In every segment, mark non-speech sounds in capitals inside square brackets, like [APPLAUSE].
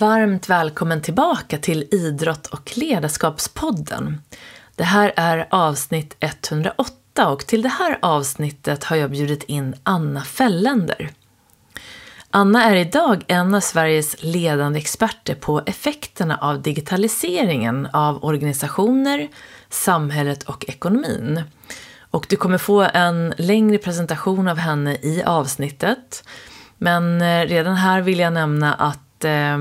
Varmt välkommen tillbaka till Idrott och ledarskapspodden. Det här är avsnitt 108 och till det här avsnittet har jag bjudit in Anna Fällender. Anna är idag en av Sveriges ledande experter på effekterna av digitaliseringen av organisationer, samhället och ekonomin. Och du kommer få en längre presentation av henne i avsnittet. Men eh, redan här vill jag nämna att eh,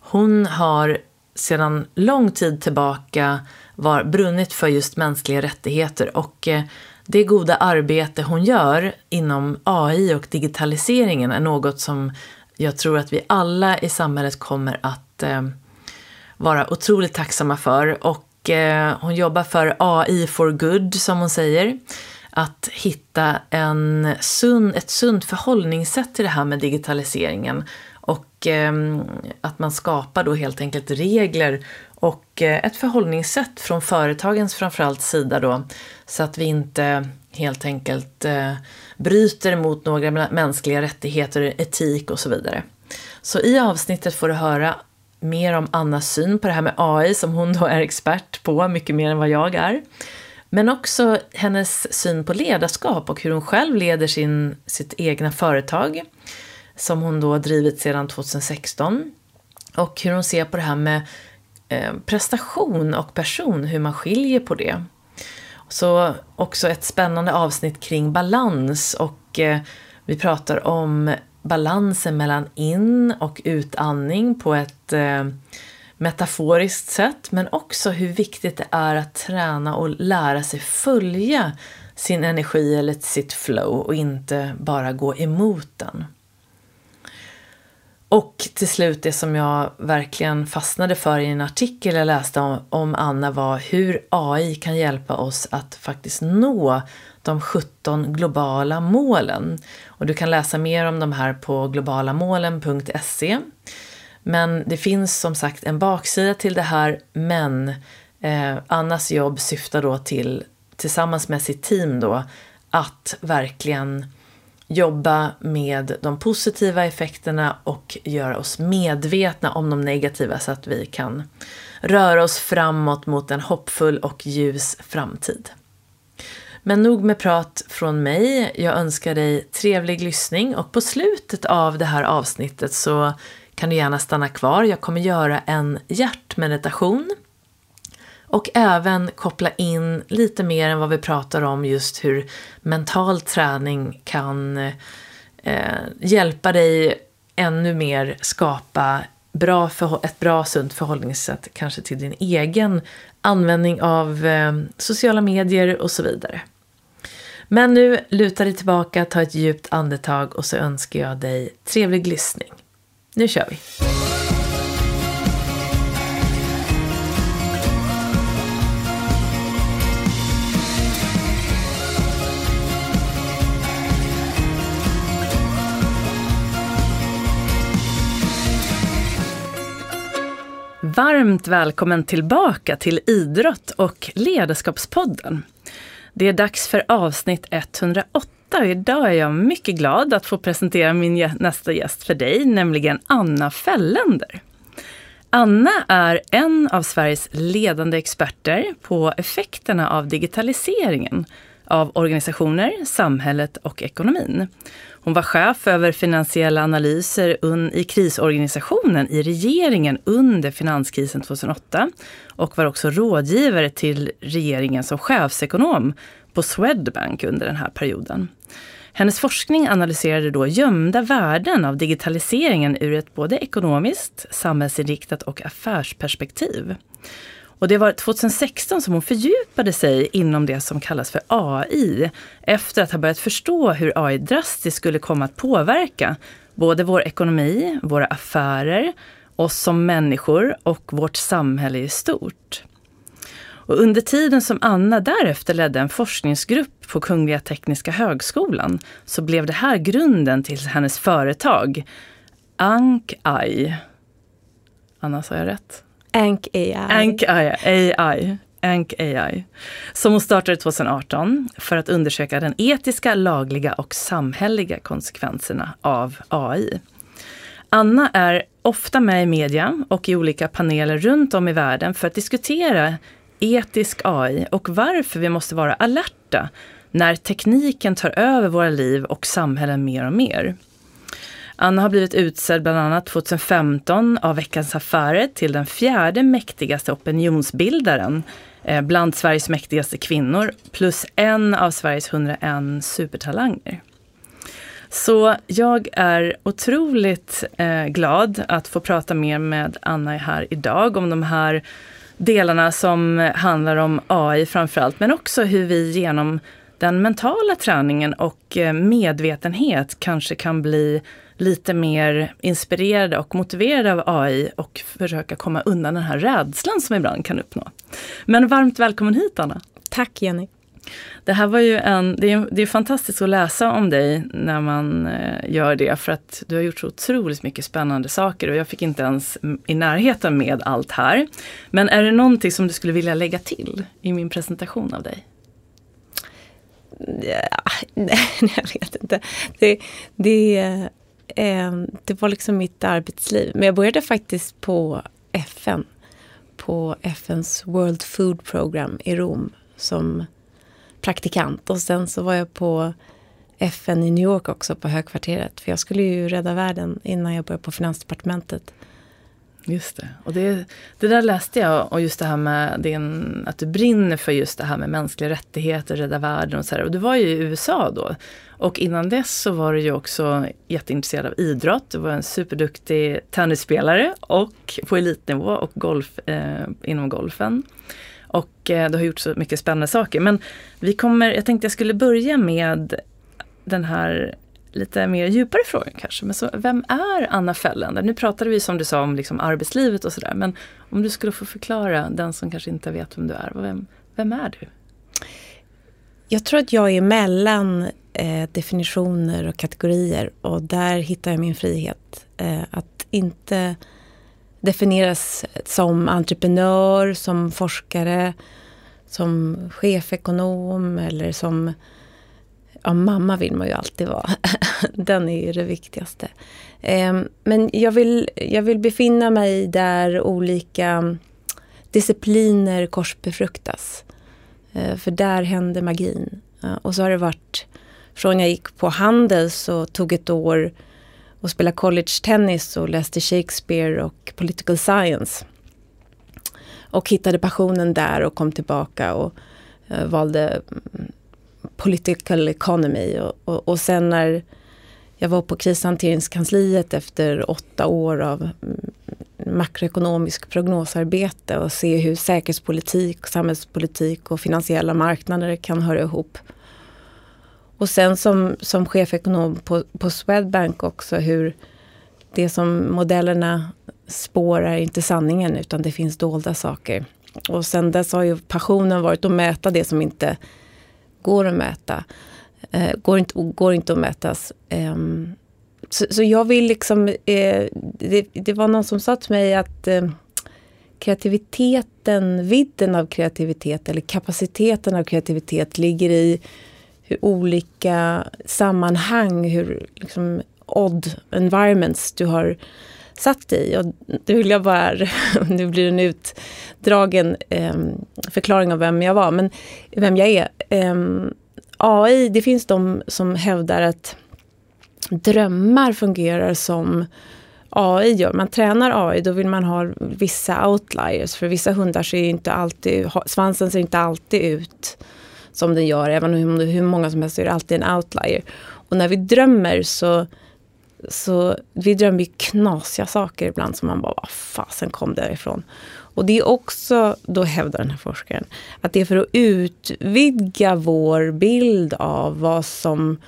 hon har sedan lång tid tillbaka var brunnit för just mänskliga rättigheter och eh, det goda arbete hon gör inom AI och digitaliseringen är något som jag tror att vi alla i samhället kommer att eh, vara otroligt tacksamma för. Och eh, hon jobbar för AI for good, som hon säger. Att hitta en sund, ett sunt förhållningssätt till det här med digitaliseringen. Och eh, att man skapar då helt enkelt regler och eh, ett förhållningssätt från företagens framförallt sida då. Så att vi inte helt enkelt eh, bryter mot några mänskliga rättigheter, etik och så vidare. Så i avsnittet får du höra mer om Annas syn på det här med AI som hon då är expert på, mycket mer än vad jag är. Men också hennes syn på ledarskap och hur hon själv leder sin, sitt egna företag som hon då drivit sedan 2016. Och hur hon ser på det här med eh, prestation och person, hur man skiljer på det. Så också ett spännande avsnitt kring balans och eh, vi pratar om balansen mellan in och utandning på ett eh, metaforiskt sätt men också hur viktigt det är att träna och lära sig följa sin energi eller sitt flow och inte bara gå emot den. Och till slut det som jag verkligen fastnade för i en artikel jag läste om, om, Anna var hur AI kan hjälpa oss att faktiskt nå de 17 globala målen. Och du kan läsa mer om de här på globalamålen.se. Men det finns som sagt en baksida till det här men eh, Annas jobb syftar då till, tillsammans med sitt team då, att verkligen jobba med de positiva effekterna och göra oss medvetna om de negativa så att vi kan röra oss framåt mot en hoppfull och ljus framtid. Men nog med prat från mig. Jag önskar dig trevlig lyssning och på slutet av det här avsnittet så kan du gärna stanna kvar. Jag kommer göra en hjärtmeditation och även koppla in lite mer än vad vi pratar om just hur mental träning kan eh, hjälpa dig ännu mer skapa bra för, ett bra sunt förhållningssätt kanske till din egen användning av eh, sociala medier och så vidare. Men nu luta dig tillbaka, ta ett djupt andetag och så önskar jag dig trevlig lyssning. Nu kör vi! Varmt välkommen tillbaka till Idrott och ledarskapspodden. Det är dags för avsnitt 108 och idag är jag mycket glad att få presentera min nästa gäst för dig, nämligen Anna Fällender. Anna är en av Sveriges ledande experter på effekterna av digitaliseringen av organisationer, samhället och ekonomin. Hon var chef över finansiella analyser i krisorganisationen i regeringen under finanskrisen 2008 och var också rådgivare till regeringen som chefsekonom på Swedbank under den här perioden. Hennes forskning analyserade då gömda värden av digitaliseringen ur ett både ekonomiskt, samhällsinriktat och affärsperspektiv. Och det var 2016 som hon fördjupade sig inom det som kallas för AI efter att ha börjat förstå hur AI drastiskt skulle komma att påverka både vår ekonomi, våra affärer, oss som människor och vårt samhälle i stort. Och under tiden som Anna därefter ledde en forskningsgrupp på Kungliga Tekniska Högskolan så blev det här grunden till hennes företag Ank-AI. Anna, sa jag rätt? Ank AI. Ank AI. Ank AI. Som hon startade 2018 för att undersöka den etiska, lagliga och samhälleliga konsekvenserna av AI. Anna är ofta med i media och i olika paneler runt om i världen för att diskutera etisk AI och varför vi måste vara alerta när tekniken tar över våra liv och samhällen mer och mer. Anna har blivit utsedd bland annat 2015 av Veckans Affärer till den fjärde mäktigaste opinionsbildaren eh, bland Sveriges mäktigaste kvinnor plus en av Sveriges 101 supertalanger. Så jag är otroligt eh, glad att få prata mer med Anna här idag om de här delarna som handlar om AI framförallt, men också hur vi genom den mentala träningen och eh, medvetenhet kanske kan bli lite mer inspirerade och motiverade av AI och försöka komma undan den här rädslan som ibland kan uppnå. Men varmt välkommen hit Anna! Tack Jenny! Det här var ju en, det är, det är fantastiskt att läsa om dig när man eh, gör det för att du har gjort så otroligt mycket spännande saker och jag fick inte ens i närheten med allt här. Men är det någonting som du skulle vilja lägga till i min presentation av dig? Ja, [LAUGHS] nej, jag vet inte. Det, det, eh, det var liksom mitt arbetsliv. Men jag började faktiskt på FN. På FNs World Food Program i Rom som praktikant. Och sen så var jag på FN i New York också på högkvarteret. För jag skulle ju rädda världen innan jag började på Finansdepartementet. Just det. Och det, det där läste jag och just det här med din, att du brinner för just det här med mänskliga rättigheter, rädda världen och så här. Och du var ju i USA då. Och innan dess så var du ju också jätteintresserad av idrott. Du var en superduktig tennisspelare och på elitnivå och golf, eh, inom golfen. Och eh, du har gjort så mycket spännande saker. Men vi kommer, jag tänkte jag skulle börja med den här lite mer djupare frågan kanske. Men så, vem är Anna Fällander? Nu pratade vi som du sa om liksom arbetslivet och sådär. Men om du skulle få förklara den som kanske inte vet vem du är. Vem, vem är du? Jag tror att jag är mellan eh, definitioner och kategorier och där hittar jag min frihet. Eh, att inte definieras som entreprenör, som forskare, som chefekonom eller som Ja, mamma vill man ju alltid vara. [LAUGHS] Den är ju det viktigaste. Ehm, men jag vill, jag vill befinna mig där olika discipliner korsbefruktas. Eh, för där händer magin. Och så har det varit från jag gick på Handels och tog ett år och spelade college tennis och läste Shakespeare och political science. Och hittade passionen där och kom tillbaka och eh, valde mm, political economy. Och, och, och, sen när jag var på krishanteringskansliet efter åtta år av mm, makroekonomisk prognosarbete och se hur säkerhetspolitik, samhällspolitik och finansiella marknader kan höra ihop. Och sen som, som chefekonom på, på Swedbank också hur det som modellerna spår är inte sanningen utan det finns dolda saker. Och sen dess har ju passionen varit att mäta det som inte går att mäta. Eh, går, inte, går inte att mätas. Eh, så, så, jag vill liksom, eh, det, det, var någon som sa till mig att eh, kreativiteten, vidden av kreativitet eller kapaciteten av kreativitet ligger i hur olika sammanhang, hur liksom odd environments du har satt i. Och nu vill jag bara, [LAUGHS] nu blir det en utdragen eh, förklaring av vem jag var, men vem jag är. Eh, AI, det finns de som hävdar att drömmar fungerar som AI gör. Man tränar AI, då vill man ha vissa outliers. För vissa hundar ser inte alltid, svansen ser inte alltid ut som den gör. Även om det är hur många som helst så är det alltid en outlier. Och när vi drömmer så, så vi drömmer knasiga saker ibland som man bara, vad fasen kom därifrån? Och det är också, då hävdar den här forskaren, att det är för att utvidga vår bild av vad som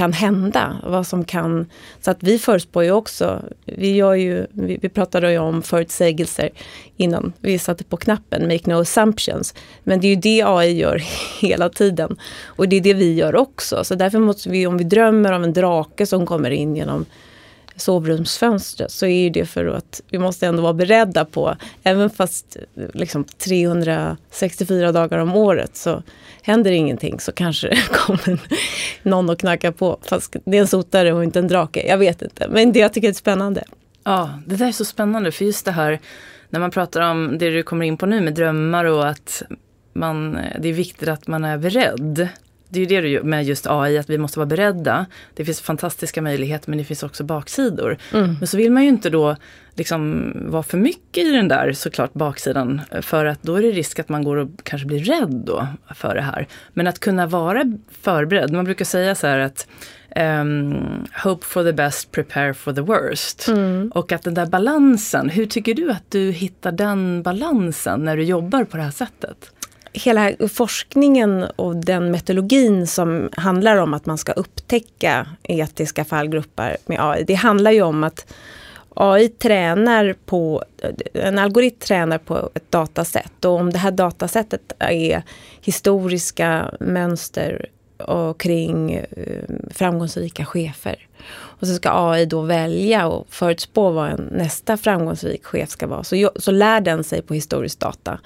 kan hända. Vad som kan, så att vi förutspår ju också, vi, gör ju, vi, vi pratade ju om förutsägelser innan vi satte på knappen, make no assumptions. Men det är ju det AI gör [LAUGHS] hela tiden. Och det är det vi gör också. Så därför måste vi, om vi drömmer om en drake som kommer in genom sovrumsfönstret så är det för att vi måste ändå vara beredda på, även fast liksom 364 dagar om året så händer ingenting så kanske det [LAUGHS] kommer någon och knackar på. Fast det är en sotare och inte en drake. Jag vet inte. Men det jag tycker är spännande. Ja, det där är så spännande för just det här när man pratar om det du kommer in på nu med drömmar och att man, det är viktigt att man är beredd. Det är ju det du med just AI, att vi måste vara beredda. Det finns fantastiska möjligheter men det finns också baksidor. Mm. Men så vill man ju inte då liksom vara för mycket i den där såklart baksidan. För att då är det risk att man går och kanske blir rädd då för det här. Men att kunna vara förberedd. Man brukar säga så här att um, hope for the best, prepare for the worst. Mm. Och att den där balansen, hur tycker du att du hittar den balansen när du jobbar på det här sättet? Hela forskningen och den metodologin som handlar om att man ska upptäcka etiska fallgrupper med AI. Det handlar ju om att AI tränar på, en algoritm tränar på ett datasätt och om det här datasättet är historiska mönster och kring eh, framgångsrika chefer. Och så ska AI då välja och förutspå vad en nästa framgångsrik chef ska vara. Så, så lär den sig på historisk data.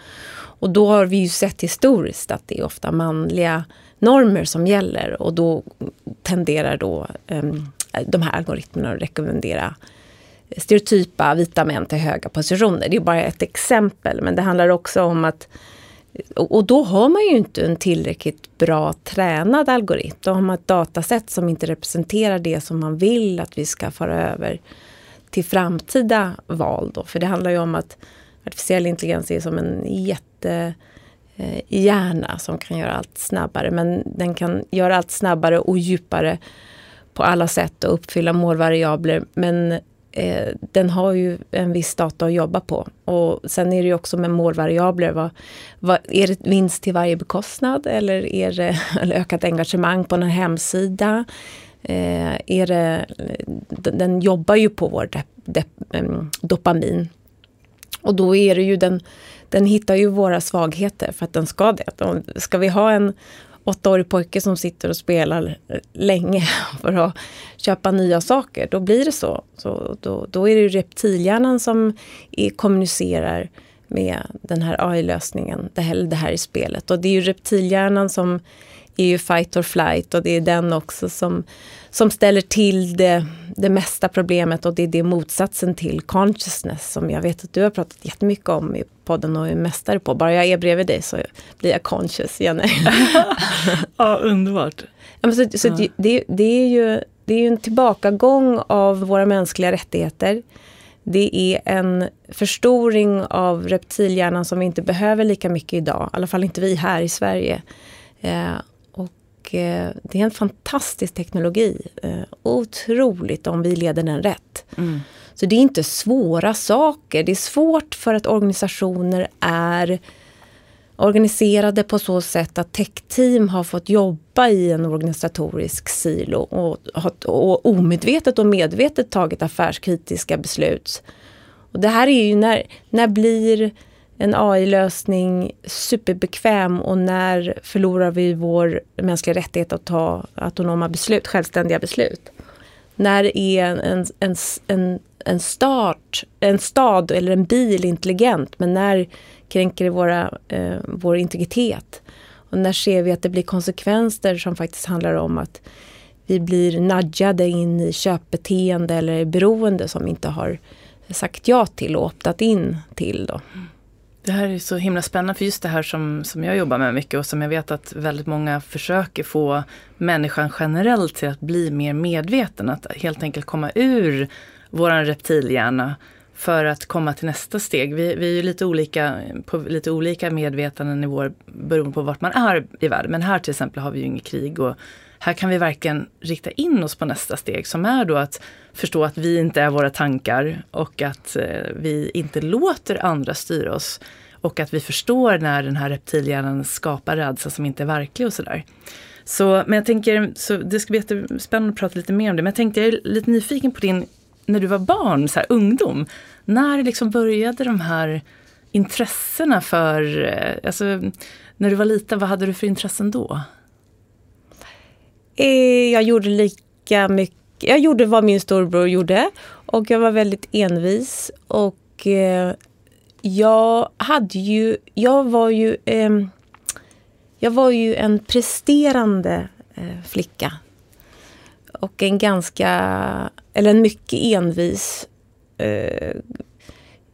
Och då har vi ju sett historiskt att det är ofta manliga normer som gäller och då tenderar då um, de här algoritmerna att rekommendera stereotypa vita män till höga positioner. Det är bara ett exempel men det handlar också om att och då har man ju inte en tillräckligt bra tränad algoritm. Då har man ett datasätt som inte representerar det som man vill att vi ska föra över till framtida val. Då. För det handlar ju om att artificiell intelligens är som en jättehjärna eh, som kan göra allt snabbare. Men den kan göra allt snabbare och djupare på alla sätt och uppfylla målvariabler. Men eh, den har ju en viss data att jobba på. Och sen är det ju också med målvariabler. Vad, vad, är det vinst till varje bekostnad eller är det [LAUGHS] eller ökat engagemang på en hemsida? Eh, är det, den jobbar ju på vår dep, dep, dopamin. Och då är det ju den, den hittar ju våra svagheter för att den ska det. Ska vi ha en åttaårig pojke som sitter och spelar länge [LAUGHS] för att köpa nya saker, då blir det så. så då, då är det ju reptilhjärnan som är, kommunicerar med den här AI-lösningen, det här, det här i spelet. Och det är ju reptilhjärnan som är ju fight or flight och det är den också som, som ställer till det, det mesta problemet och det är det motsatsen till consciousness som jag vet att du har pratat jättemycket om i podden och är mästare på. Bara jag är bredvid dig så blir jag conscious, Jenny. [LAUGHS] ja, underbart. Ja, men så, så ja. det, det, är ju, det är ju en tillbakagång av våra mänskliga rättigheter. Det är en förstoring av reptilhjärnan som vi inte behöver lika mycket idag. I alla fall inte vi här i Sverige. Eh, det är en fantastisk teknologi. Eh, otroligt om vi leder den rätt. Mm. Så det är inte svåra saker. Det är svårt för att organisationer är organiserade på så sätt att techteam har fått jobba i en organisatorisk silo och, och omedvetet och medvetet tagit affärskritiska beslut. Och det här är ju när, när blir en AI-lösning superbekväm och när förlorar vi vår mänskliga rättighet att ta autonoma beslut, självständiga beslut? När är en, en, en, en, start, en stad eller en bil intelligent men när kränker det våra, eh, vår integritet? Och när ser vi att det blir konsekvenser som faktiskt handlar om att vi blir nudgade in i köpbeteende eller beroende som vi inte har sagt ja till och optat in till. Då. Mm. Det här är så himla spännande för just det här som, som jag jobbar med mycket och som jag vet att väldigt många försöker få människan generellt till att bli mer medveten. Att helt enkelt komma ur våran reptilhjärna för att komma till nästa steg. Vi, vi är ju lite olika på lite olika medvetandenivåer beroende på vart man är i världen. Men här till exempel har vi ju inget krig och här kan vi verkligen rikta in oss på nästa steg som är då att förstå att vi inte är våra tankar och att eh, vi inte låter andra styra oss. Och att vi förstår när den här reptilhjärnan skapar rädsla som inte är verklig och sådär. Så, men jag tänker, så det ska bli jättespännande att prata lite mer om det. Men jag tänkte, jag är lite nyfiken på din, när du var barn, så här, ungdom. När liksom började de här intressena för, eh, alltså när du var liten, vad hade du för intressen då? Eh, jag gjorde lika mycket. Jag gjorde vad min storbror gjorde och jag var väldigt envis. Och eh, jag hade ju, jag var ju, eh, jag var ju en presterande eh, flicka. Och en ganska, eller en mycket envis eh,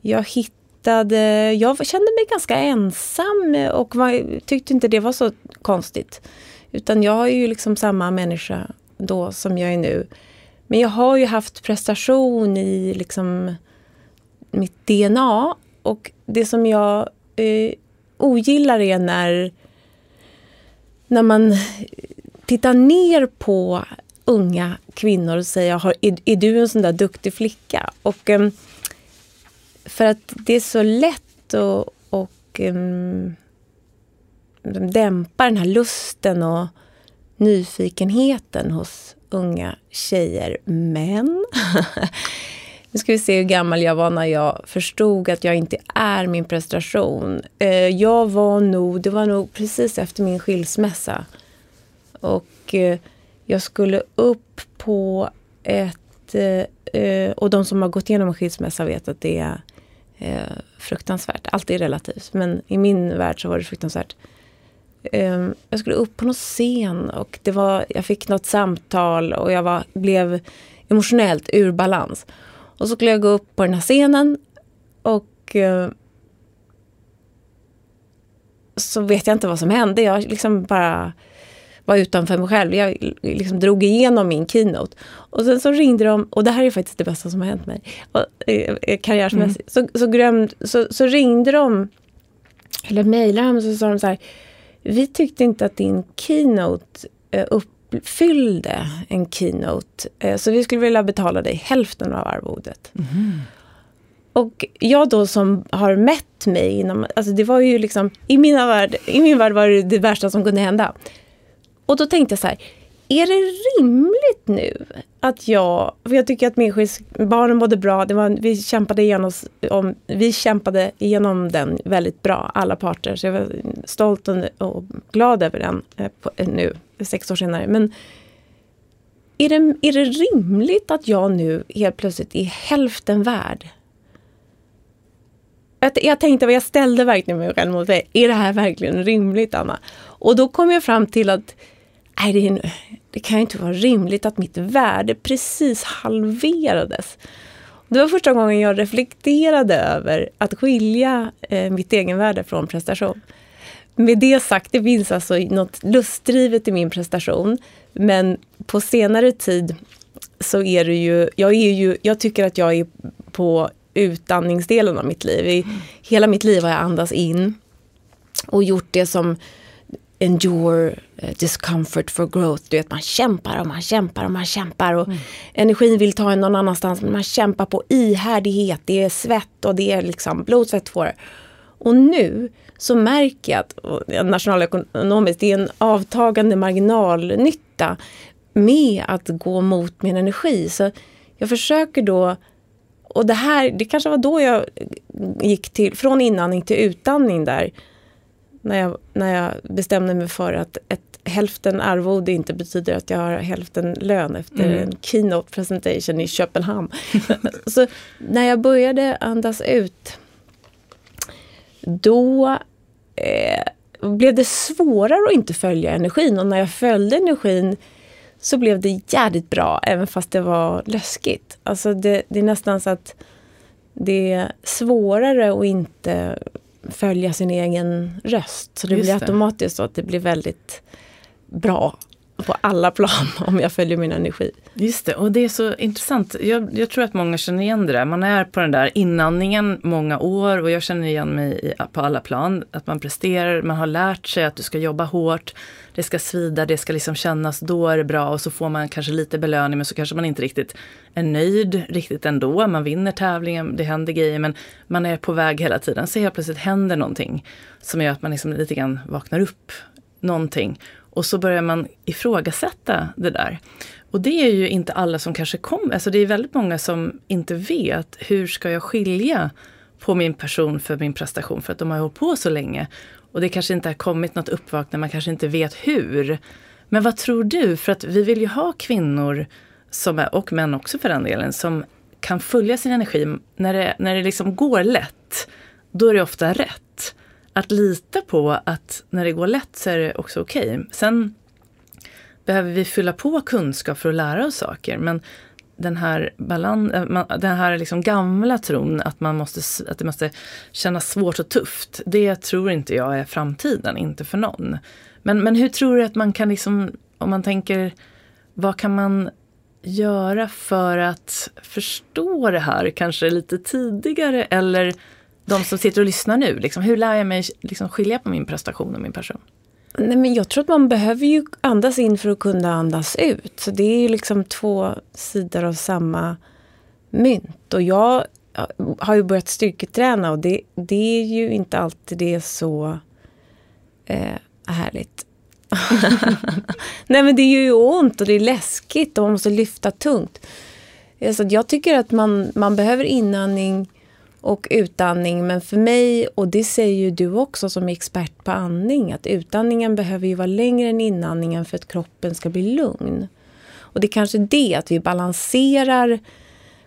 jag hittade, jag kände mig ganska ensam och var, tyckte inte det var så konstigt. Utan jag är ju liksom samma människa då som jag är nu. Men jag har ju haft prestation i liksom mitt DNA. Och det som jag eh, ogillar är när, när man tittar ner på unga kvinnor och säger är, är du en sån där duktig flicka? Och, eh, för att det är så lätt att och, eh, dämpa den här lusten och nyfikenheten hos unga tjejer. Men [LAUGHS] nu ska vi se hur gammal jag var när jag förstod att jag inte är min prestation. Eh, jag var nog, det var nog precis efter min skilsmässa. Och eh, jag skulle upp på ett... Eh, och de som har gått igenom en skilsmässa vet att det är fruktansvärt. Allt är relativt, men i min värld så var det fruktansvärt. Ehm, jag skulle upp på någon scen och det var, jag fick något samtal och jag var, blev emotionellt ur balans. Och så skulle jag gå upp på den här scenen och eh, så vet jag inte vad som hände. Jag liksom bara var utanför mig själv. Jag liksom drog igenom min keynote. Och sen så ringde de, och det här är faktiskt det bästa som har hänt mig, och, eh, eh karriärsmässigt. Mm. Så, så, glömd, så, så ringde de, eller mejlade de och så sa de så här, vi tyckte inte att din keynote eh, uppfyllde en keynote. Eh, så vi skulle vilja betala dig hälften av arvodet. Mm. Och jag då som har mätt mig inom, alltså det var ju liksom, i, mina värld, i min värld var det det värsta som kunde hända. Och då tänkte jag så här, är det rimligt nu att jag, för jag tycker att barnen mådde bra, det var, vi, kämpade igenom, om, vi kämpade igenom den väldigt bra, alla parter. Så jag var stolt och, och glad över den eh, på, eh, nu, sex år senare. Men är det, är det rimligt att jag nu helt plötsligt är hälften värd? Jag, jag tänkte, jag ställde verkligen mig själv mot mig. Är det här verkligen rimligt, Anna? Och då kom jag fram till att nej, det, är, det kan ju inte vara rimligt att mitt värde precis halverades. Det var första gången jag reflekterade över att skilja eh, mitt egenvärde från prestation. Med det sagt, det finns alltså något lustdrivet i min prestation. Men på senare tid så är det ju, jag är ju, jag tycker att jag är på utandningsdelen av mitt liv. I hela mitt liv har jag andats in och gjort det som endure eh, discomfort for growth. Du vet, man kämpar och man kämpar och man kämpar. Och mm. Energin vill ta en någon annanstans men man kämpar på ihärdighet. Det är svett och det är liksom blod, svett, tårar. Och nu så märker jag att nationalekonomiskt, det är en avtagande marginalnytta med att gå mot min energi. Så jag försöker då och det här, det kanske var då jag gick till, från inandning till utandning där när jag, när jag bestämde mig för att ett hälften arvode inte betyder att jag har hälften lön efter mm. en keynote presentation i Köpenhamn. [LAUGHS] så när jag började andas ut då eh, blev det svårare att inte följa energin och när jag följde energin så blev det jävligt bra även fast det var läskigt. Alltså det, det är nästan så att det är svårare att inte följa sin egen röst. Så det Just blir automatiskt så att det blir väldigt bra på alla plan [LAUGHS] om jag följer min energi. Just det, och det är så intressant. Jag, jag, tror att många känner igen det där. Man är på den där inandningen många år och jag känner igen mig i, på alla plan. Att man presterar, man har lärt sig att du ska jobba hårt, det ska svida, det ska liksom kännas, då är det bra och så får man kanske lite belöning men så kanske man inte riktigt är nöjd riktigt ändå. Man vinner tävlingen, det händer grejer men man är på väg hela tiden. Så helt plötsligt händer någonting som gör att man liksom lite grann vaknar upp någonting. Och så börjar man ifrågasätta det där. Och det är ju inte alla som kanske kommer, alltså det är väldigt många som inte vet hur ska jag skilja på min person för min prestation för att de har hållit på så länge. Och det kanske inte har kommit något uppvaknande, man kanske inte vet hur. Men vad tror du? För att vi vill ju ha kvinnor, som är, och män också för den delen, som kan följa sin energi. När det, när det liksom går lätt, då är det ofta rätt att lita på att när det går lätt så är det också okej. Okay. Sen behöver vi fylla på kunskap för att lära oss saker. Men den här, balans, eh, den här liksom gamla tron att, man måste, att det måste kännas svårt och tufft. Det tror inte jag är framtiden, inte för någon. Men, men hur tror du att man kan, liksom, om man tänker, vad kan man göra för att förstå det här kanske lite tidigare? Eller de som sitter och lyssnar nu, liksom, hur lär jag mig liksom, skilja på min prestation och min person? Nej, men jag tror att man behöver ju andas in för att kunna andas ut. Så det är ju liksom två sidor av samma mynt. Och jag har ju börjat styrketräna och det, det är ju inte alltid det är så eh, härligt. [LAUGHS] Nej men det gör ju ont och det är läskigt och man måste lyfta tungt. Så jag tycker att man, man behöver inandning och utandning. Men för mig, och det säger ju du också som är expert på andning, att utandningen behöver ju vara längre än inandningen för att kroppen ska bli lugn. Och det är kanske det, att vi balanserar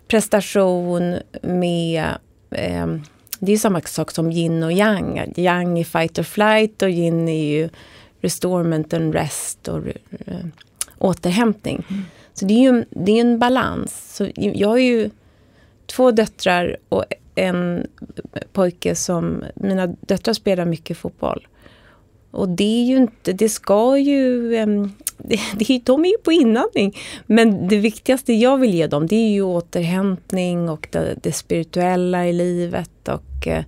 prestation med eh, det är samma sak som yin och yang. Yang är fight or flight och yin är ju restorement and rest och äh, återhämtning. Mm. Så det är ju det är en balans. Så jag har ju två döttrar och en pojke som... Mina döttrar spelar mycket fotboll. Och det är ju inte, det ska ju... [LAUGHS] Det, det, de är ju på inandning. Men det viktigaste jag vill ge dem det är ju återhämtning och det, det spirituella i livet. Och eh,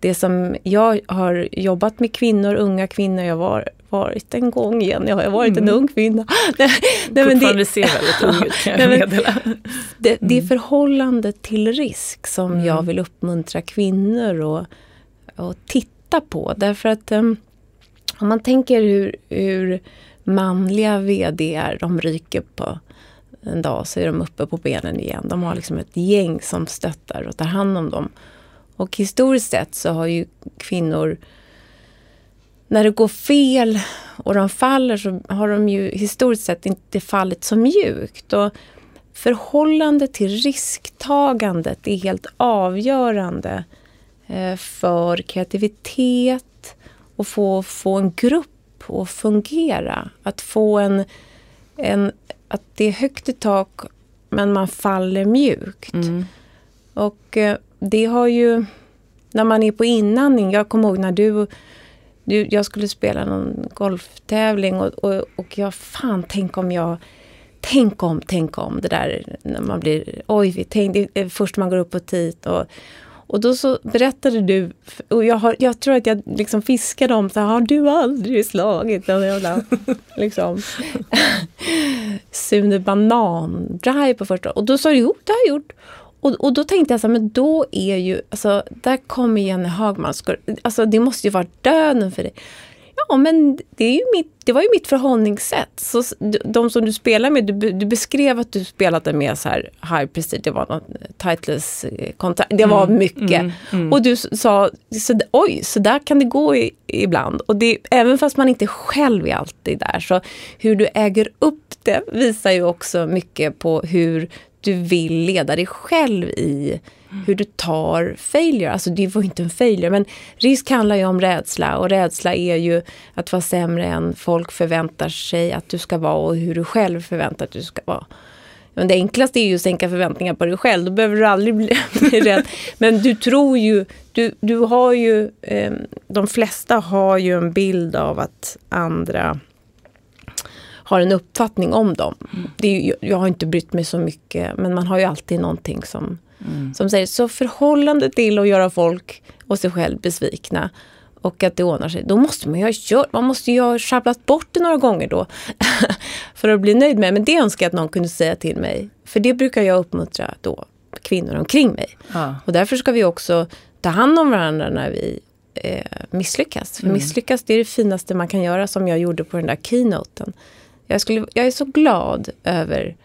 det som jag har jobbat med kvinnor, unga kvinnor. Jag var varit en gång igen. Jag har varit mm. en ung kvinna. [LAUGHS] Nej, nej, men det ser väldigt ung ut kan jag [LAUGHS] meddela. Det, det är mm. förhållandet till risk som mm. jag vill uppmuntra kvinnor att, att titta på. Därför att um, om man tänker hur, hur manliga VD de ryker på en dag så är de uppe på benen igen. De har liksom ett gäng som stöttar och tar hand om dem. Och historiskt sett så har ju kvinnor när det går fel och de faller så har de ju historiskt sett inte fallit så mjukt. Och förhållandet till risktagandet är helt avgörande eh, för kreativitet och få, få en grupp att fungera. Att få en, en... Att det är högt i tak men man faller mjukt. Mm. Och eh, det har ju... När man är på inandning, jag kommer ihåg när du jag skulle spela någon golftävling och, och, och jag, fan tänk om jag Tänk om, tänk om det där när man blir, oj, tänk, det är först man går upp på tit och, och då så berättade du, och jag, har, jag tror att jag liksom fiskade om, så här, har du aldrig slagit en jävla [LAUGHS] liksom, [LAUGHS] Sune Banan-drive på första? Och då sa du, jo det har jag gjort. Och, och då tänkte jag så här, men då är ju, alltså där kommer Jenny Hagman, alltså det måste ju vara döden för dig. Ja, men det, är ju mitt, det var ju mitt förhållningssätt. Så de som du spelar med, du, du beskrev att du spelade med så här high prestige, det var något titles kontrakt, det var mm, mycket. Mm, mm. Och du sa, så, oj, så där kan det gå i, ibland. Och det, även fast man inte själv är alltid där, så hur du äger upp det visar ju också mycket på hur du vill leda dig själv i hur du tar failure. Alltså det var inte en failure, men risk handlar ju om rädsla och rädsla är ju att vara sämre än folk förväntar sig att du ska vara och hur du själv förväntar att du ska vara. Men det enklaste är ju att sänka förväntningar på dig själv. Då behöver du aldrig bli, [LAUGHS] bli rädd. Men du tror ju, du, du har ju, eh, de flesta har ju en bild av att andra har en uppfattning om dem. Mm. Det är, jag har inte brytt mig så mycket, men man har ju alltid någonting som, mm. som säger så förhållande till att göra folk och sig själv besvikna och att det ordnar sig. Då måste man ju ha kört, man måste ju ha sjabblat bort det några gånger då [LAUGHS] för att bli nöjd med. Men det önskar jag att någon kunde säga till mig. För det brukar jag uppmuntra då kvinnor omkring mig. Ja. Och därför ska vi också ta hand om varandra när vi eh, misslyckas. För mm. misslyckas det är det finaste man kan göra som jag gjorde på den där keynoten. Jag, skulle, jag är så glad över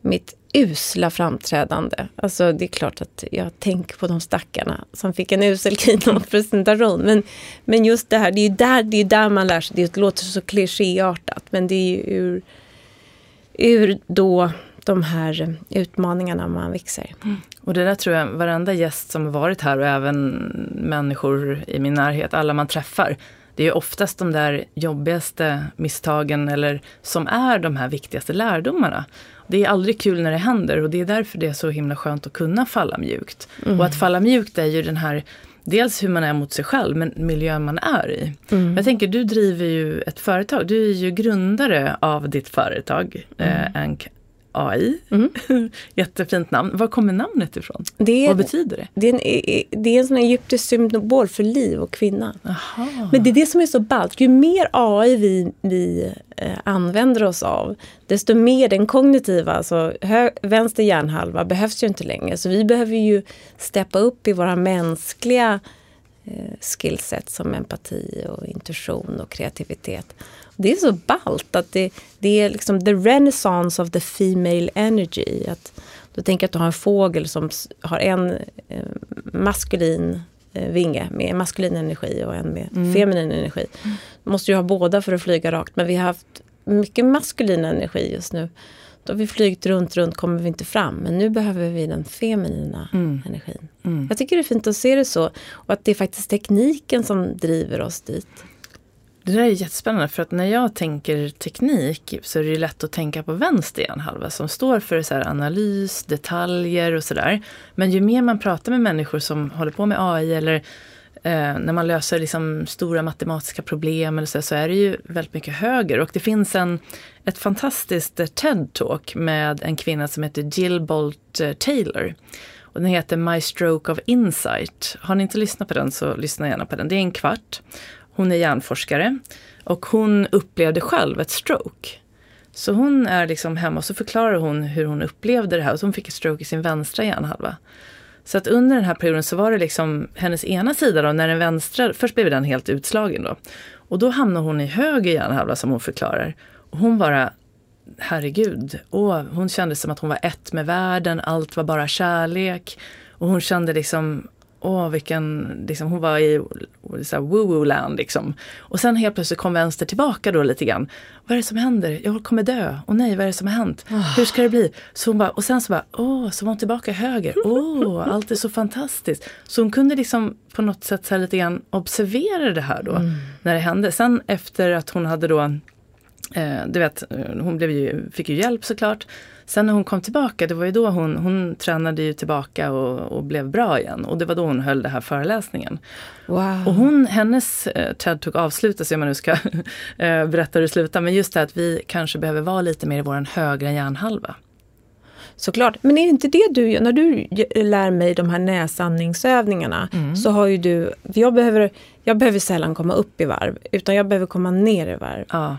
mitt usla framträdande. Alltså det är klart att jag tänker på de stackarna som fick en usel [LAUGHS] keynote-presentation. Men, men just det här, det är ju där, det är där man lär sig. Det låter så klichéartat men det är ju ur, ur då de här utmaningarna man växer. Mm. Och det där tror jag varenda gäst som varit här och även människor i min närhet, alla man träffar, det är oftast de där jobbigaste misstagen eller som är de här viktigaste lärdomarna. Det är aldrig kul när det händer och det är därför det är så himla skönt att kunna falla mjukt. Mm. Och att falla mjukt är ju den här dels hur man är mot sig själv, men miljön man är i. Mm. Jag tänker, du driver ju ett företag. Du är ju grundare av ditt företag, mm. eh, AI. Mm. [LAUGHS] Jättefint namn. Var kommer namnet ifrån? Är, Vad betyder det? Det är en, det är en sån egyptisk symbol för liv och kvinna. Aha. Men det är det som är så ballt. Ju mer AI vi, vi eh, använder oss av, desto mer den kognitiva, alltså hö, vänster hjärnhalva, behövs ju inte längre. Så vi behöver ju steppa upp i våra mänskliga eh, skillset som empati och intuition och kreativitet. Det är så ballt att det, det är liksom the renaissance of the female energy. Att, du tänker att du har en fågel som har en eh, maskulin eh, vinge med maskulin energi och en med mm. feminin energi. Mm. måste ju ha båda för att flyga rakt men vi har haft mycket maskulin energi just nu. Då har vi flygit runt, runt kommer vi inte fram. Men nu behöver vi den feminina mm. energin. Mm. Jag tycker det är fint att se det så. Och att det är faktiskt tekniken som driver oss dit. Det där är jättespännande för att när jag tänker teknik så är det lätt att tänka på vänster hjärnhalva som står för så analys, detaljer och sådär. Men ju mer man pratar med människor som håller på med AI eller eh, när man löser liksom stora matematiska problem eller så, så är det ju väldigt mycket höger. Och det finns en, ett fantastiskt eh, TED-talk med en kvinna som heter Jill Bolt eh, Taylor. Och den heter My Stroke of Insight. Har ni inte lyssnat på den så lyssna gärna på den. Det är en kvart. Hon är hjärnforskare och hon upplevde själv ett stroke. Så hon är liksom hemma och så förklarar hon hur hon upplevde det här. Och hon fick ett stroke i sin vänstra hjärnhalva. Så att under den här perioden så var det liksom hennes ena sida då, när den vänstra, först blev den helt utslagen då. Och då hamnar hon i höger hjärnhalva som hon förklarar. Och hon bara, herregud, åh, hon kände som att hon var ett med världen, allt var bara kärlek. Och hon kände liksom, åh vilken, liksom, hon var i woo-woo land liksom. Och sen helt plötsligt kom vänster tillbaka då lite grann. Vad är det som händer? Jag kommer dö. Och nej, vad är det som har hänt? Oh. Hur ska det bli? Så hon bara, och sen så bara, åh, så var hon tillbaka höger. Åh, allt är så fantastiskt. Så hon kunde liksom på något sätt så lite grann observera det här då, mm. när det hände. Sen efter att hon hade då Eh, du vet, hon blev ju, fick ju hjälp såklart. Sen när hon kom tillbaka, det var ju då hon, hon tränade ju tillbaka och, och blev bra igen. Och det var då hon höll den här föreläsningen. Wow. Och hon, hennes eh, TED-talk avslutas, om man nu ska [LAUGHS] eh, berätta hur det slutar, men just det att vi kanske behöver vara lite mer i vår högra hjärnhalva. Såklart. Men är inte det du? När du lär mig de här näsandningsövningarna mm. så har ju du... Jag behöver, jag behöver sällan komma upp i varv, utan jag behöver komma ner i varv. Ja.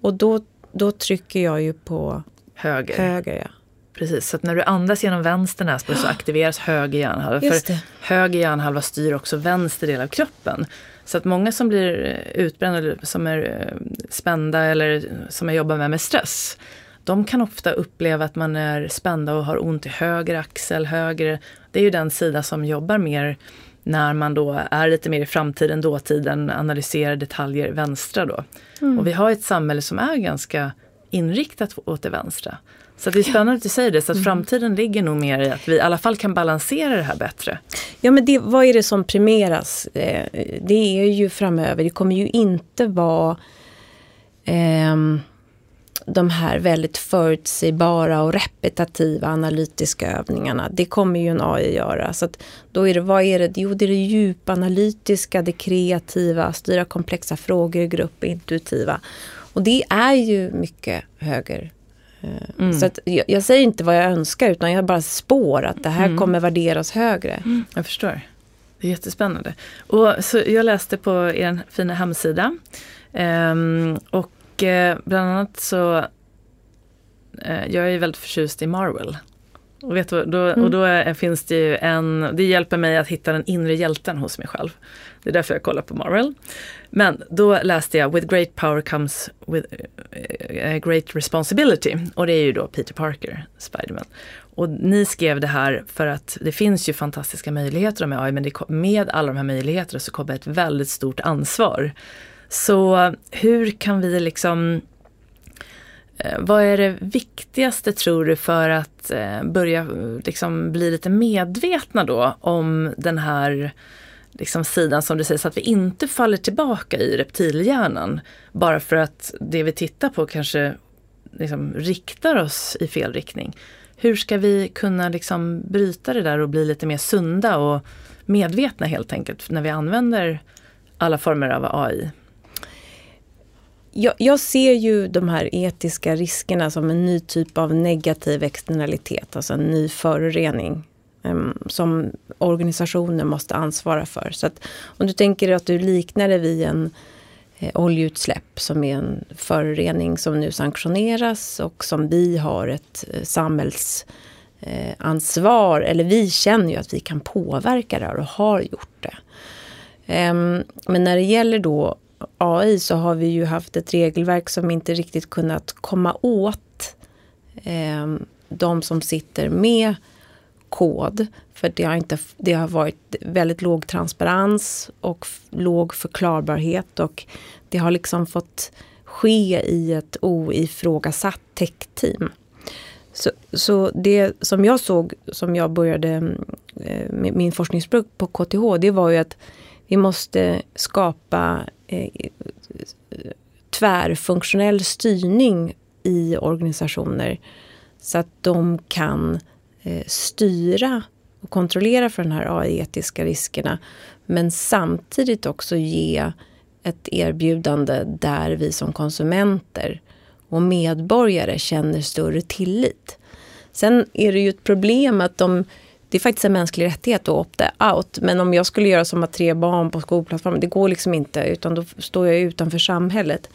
Och då, då trycker jag ju på höger. höger ja. Precis, så att när du andas genom vänster näsborre så [GASPS] aktiveras höger hjärnhalva. För höger hjärnhalva styr också vänster del av kroppen. Så att många som blir eh, utbrända eller som är eh, spända eller som jag jobbar med med stress. De kan ofta uppleva att man är spända och har ont i höger axel, höger. Det är ju den sida som jobbar mer när man då är lite mer i framtiden, dåtiden, analyserar detaljer vänstra då. Mm. Och vi har ett samhälle som är ganska inriktat åt det vänstra. Så det är spännande att du säger det, så att mm. framtiden ligger nog mer i att vi i alla fall kan balansera det här bättre. Ja men det, vad är det som primeras? Eh, det är ju framöver, det kommer ju inte vara eh, de här väldigt förutsägbara och repetitiva analytiska övningarna. Det kommer ju en AI göra. Så då är det, vad är det? Jo, det är det djupanalytiska, det kreativa, styra komplexa frågor i grupp, intuitiva. Och det är ju mycket höger. Eh, mm. Så att jag, jag, säger inte vad jag önskar utan jag bara spår att det här mm. kommer värderas högre. Mm. Jag förstår. Det är jättespännande. Och så jag läste på er fina hemsida. Um, och Eh, bland annat så, eh, jag är väldigt förtjust i Marvel. Och, vet du, då, mm. och då är, finns det ju en, det hjälper mig att hitta den inre hjälten hos mig själv. Det är därför jag kollar på Marvel. Men då läste jag With great power comes with eh, eh, great responsibility. Och det är ju då Peter Parker, Spiderman. Och ni skrev det här för att det finns ju fantastiska möjligheter med AI men det, med alla de här möjligheterna så kommer ett väldigt stort ansvar. Så hur kan vi liksom eh, vad är det viktigaste tror du för att börja liksom bli lite medvetna då om den här liksom sidan som du säger, så att vi inte faller tillbaka i reptilhjärnan. Bara för att det vi tittar på kanske liksom riktar oss i fel riktning. Hur ska vi kunna liksom bryta det där och bli lite mer sunda och medvetna helt enkelt när vi använder alla former av AI? Jag, jag, ser ju de här etiska riskerna som en ny typ av negativ externalitet, alltså en ny förorening Ehm, som organisationer måste ansvara för. Så att om du tänker att du liknar det vid en eh, oljeutsläpp som är en förorening som nu sanktioneras och som vi har ett eh, samhällsansvar, eh, eller vi känner ju att vi kan påverka det här och har gjort det. Ehm, men när det gäller då AI så har vi ju haft ett regelverk som inte riktigt kunnat komma åt ehm, de som sitter med kod. För det har, inte, det har varit väldigt låg transparens och låg förklarbarhet och det har liksom fått ske i ett oifrågasatt tech-team. Så, så det som jag såg, som jag började mm, eh, med min forskningsprojekt på KTH, det var ju att vi måste skapa eh, tvärfunktionell styrning i organisationer så att de kan Eh, styra och kontrollera för de här AI-etiska riskerna men samtidigt också ge ett erbjudande där vi som konsumenter och medborgare känner större tillit. Sen är det ju ett problem att de det är faktiskt en mänsklig rättighet att opta out. Men om jag skulle göra som att tre barn på skolplattformen, det går liksom inte. Utan då står jag utanför samhället.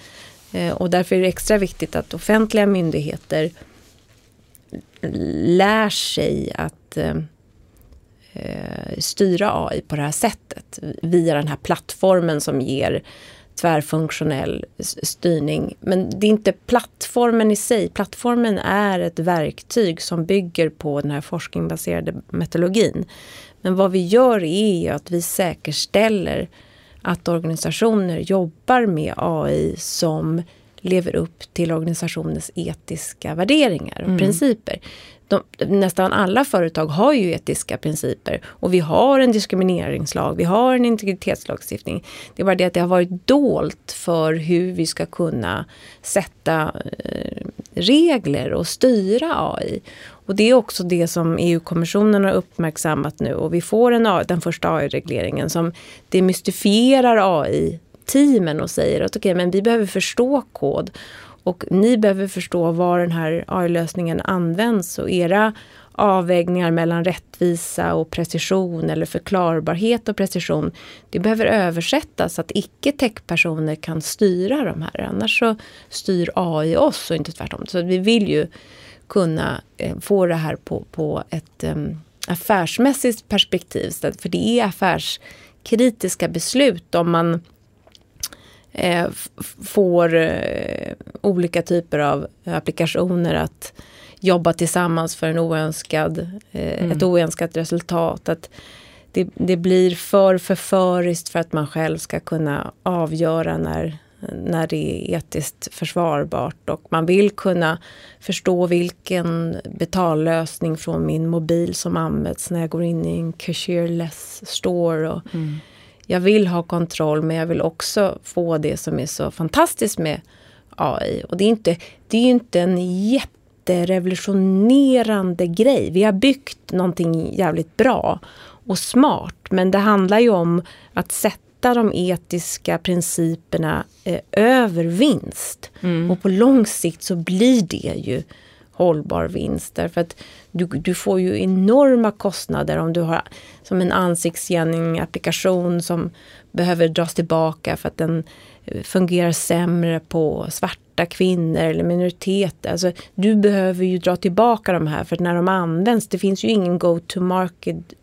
Eh, och därför är det extra viktigt att offentliga myndigheter lär sig att eh, eh styra AI på det här sättet. Via den här plattformen som ger tvärfunktionell styrning. Men det är inte plattformen i sig. Plattformen är ett verktyg som bygger på den här forskningsbaserade metodologin. Men vad vi gör är att vi säkerställer att organisationer jobbar med AI som lever upp till organisationens etiska värderingar och mm. principer de, nästan alla företag har ju etiska principer och vi har en diskrimineringslag, vi har en integritetslagstiftning. Det är bara det att det har varit dolt för hur vi ska kunna sätta eh, regler och styra AI. Och det är också det som EU-kommissionen har uppmärksammat nu och vi får en, den första AI-regleringen som demystifierar teamen och säger att okej, okay, men vi behöver förstå kod och ni behöver förstå var den här AI-lösningen används och era avvägningar mellan rättvisa och precision eller förklarbarhet och precision. Det behöver översättas så att icke-tech-personer kan styra de här. Annars så styr AI oss och inte tvärtom. Så vi vill ju kunna eh, få det här på, på ett um, affärsmässigt perspektiv. För det är affärskritiska beslut om man eh, får eh, olika typer av applikationer att jobba tillsammans för en oönskad, eh, mm. ett oönskat resultat. Att det, det, blir för förföriskt för att man själv ska kunna avgöra när, när det är etiskt försvarbart. Och man vill kunna förstå vilken betallösning från min mobil som används när jag går in i en cashierless store. Och, mm jag vill ha kontroll men jag vill också få det som är så fantastiskt med AI. Och det är inte, det är inte en jätterevolutionerande grej. Vi har byggt någonting jävligt bra och smart. Men det handlar ju om att sätta de etiska principerna eh, över vinst. Mm. Och på lång sikt så blir det ju hållbar vinst. Därför att du, du får ju enorma kostnader om du har som en ansiktsigenkänning-applikation som behöver dras tillbaka för att den eh, fungerar sämre på svarta kvinnor eller minoriteter. Alltså, du behöver ju dra tillbaka de här för att när de används, det finns ju ingen go-to-market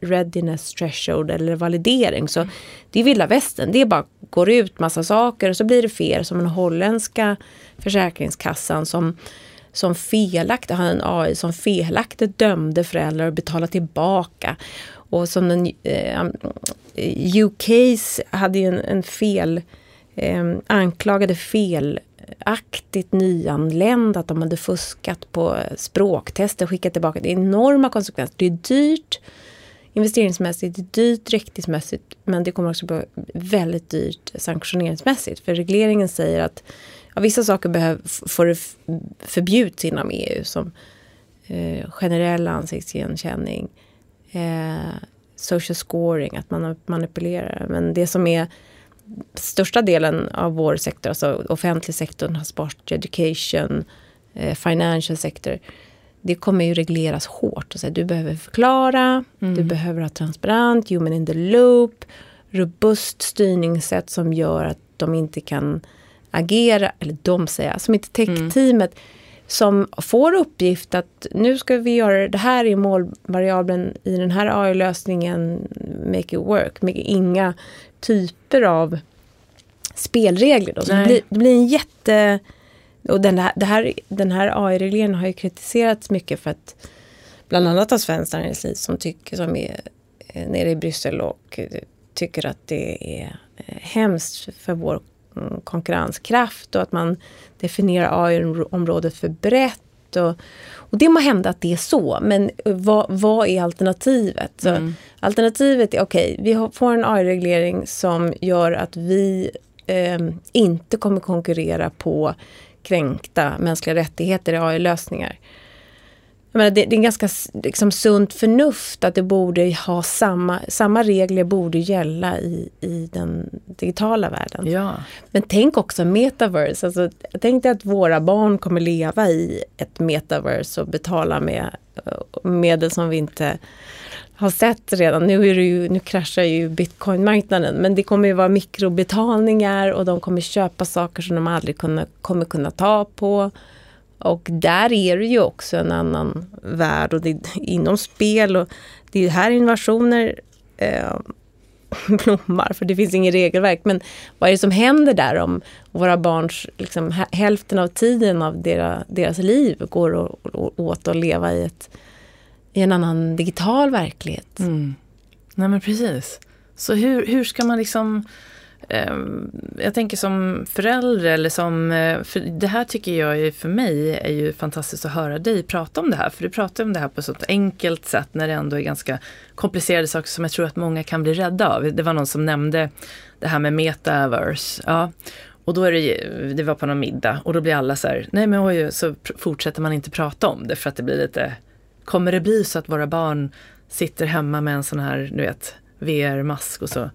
readiness threshold eller validering. Så det är vilda västern. Det bara går ut massa saker och så blir det fel som den holländska försäkringskassan som som felaktigt, har en AI som felaktigt dömde föräldrar att betala tillbaka. Och som den, eh, eh UKs hade ju en, en fel, eh, anklagade felaktigt nyanlända att de hade fuskat på språktester och skickat tillbaka. Det är enorma konsekvenser. Det är dyrt. investeringsmässigt, det är dyrt rättighetsmässigt. men det kommer också bli väldigt dyrt sanktioneringsmässigt. För regleringen säger att ja, vissa saker behöv, får förbjuds inom EU som eh, generell ansiktsigenkänning, eh, social scoring, att man manipulerar. Men det som är största delen av vår sektor, alltså offentlig sektor, transport, education, eh, financial sector, det kommer ju regleras hårt. Och så du behöver förklara, mm. du behöver ha transparent, human in the loop, robust styrningssätt som gör att de inte kan agera, eller de säger, som inte tech-teamet mm. som får uppgift att nu ska vi göra det här i målvariabeln i den här AI-lösningen, make it work, med inga typer av spelregler. Då. Så det blir, det blir en jätte och den här, här, den här AI-regleringen har ju kritiserats mycket för att bland annat av Svenskt Näringsliv som, tycker, som är eh, nere i Bryssel och eh, tycker att det är eh, hemskt för vår konkurrenskraft och att man definierar AI-området för brett. Och, och det må hända att det är så, men vad, vad är alternativet? Mm. alternativet är okej, okay, vi får en AI-reglering som gör att vi eh, inte kommer konkurrera på kränkta mänskliga rättigheter i AI-lösningar. Det, det, är en ganska liksom, sunt förnuft att det borde ha samma, samma regler borde gälla i, i den digitala världen. Ja. Men tänk också metaverse. Alltså, tänk dig att våra barn kommer leva i ett metaverse och betala med eh, medel som vi inte har sett redan. Nu, är det ju, nu kraschar ju bitcoinmarknaden men det kommer ju vara mikrobetalningar och de kommer köpa saker som de aldrig kunna, kommer kunna ta på. Och där är det ju också en annan värld och det, är inom spel och det är här innovationer eh, [LAUGHS] blommar för det finns inget regelverk. Men vad är det som händer där om våra barns, liksom, hälften av tiden av deras, deras liv går åt att leva i ett i en annan digital verklighet. Mm. Nej men precis. Så hur, hur ska man liksom eh, Ehm, jag tänker som förälder eller som, eh, för det här tycker jag är, för mig är ju fantastiskt att höra dig prata om det här. För du pratar om det här på ett så enkelt sätt när det ändå är ganska komplicerade saker som jag tror att många kan bli rädda av. Det var någon som nämnde det här med metaverse. Ja. Och då är det, det var på någon middag och då blir alla så här, nej men oj, så fortsätter man inte prata om det för att det blir lite Kommer det bli så att våra barn sitter hemma med en sån här, du vet, VR-mask och så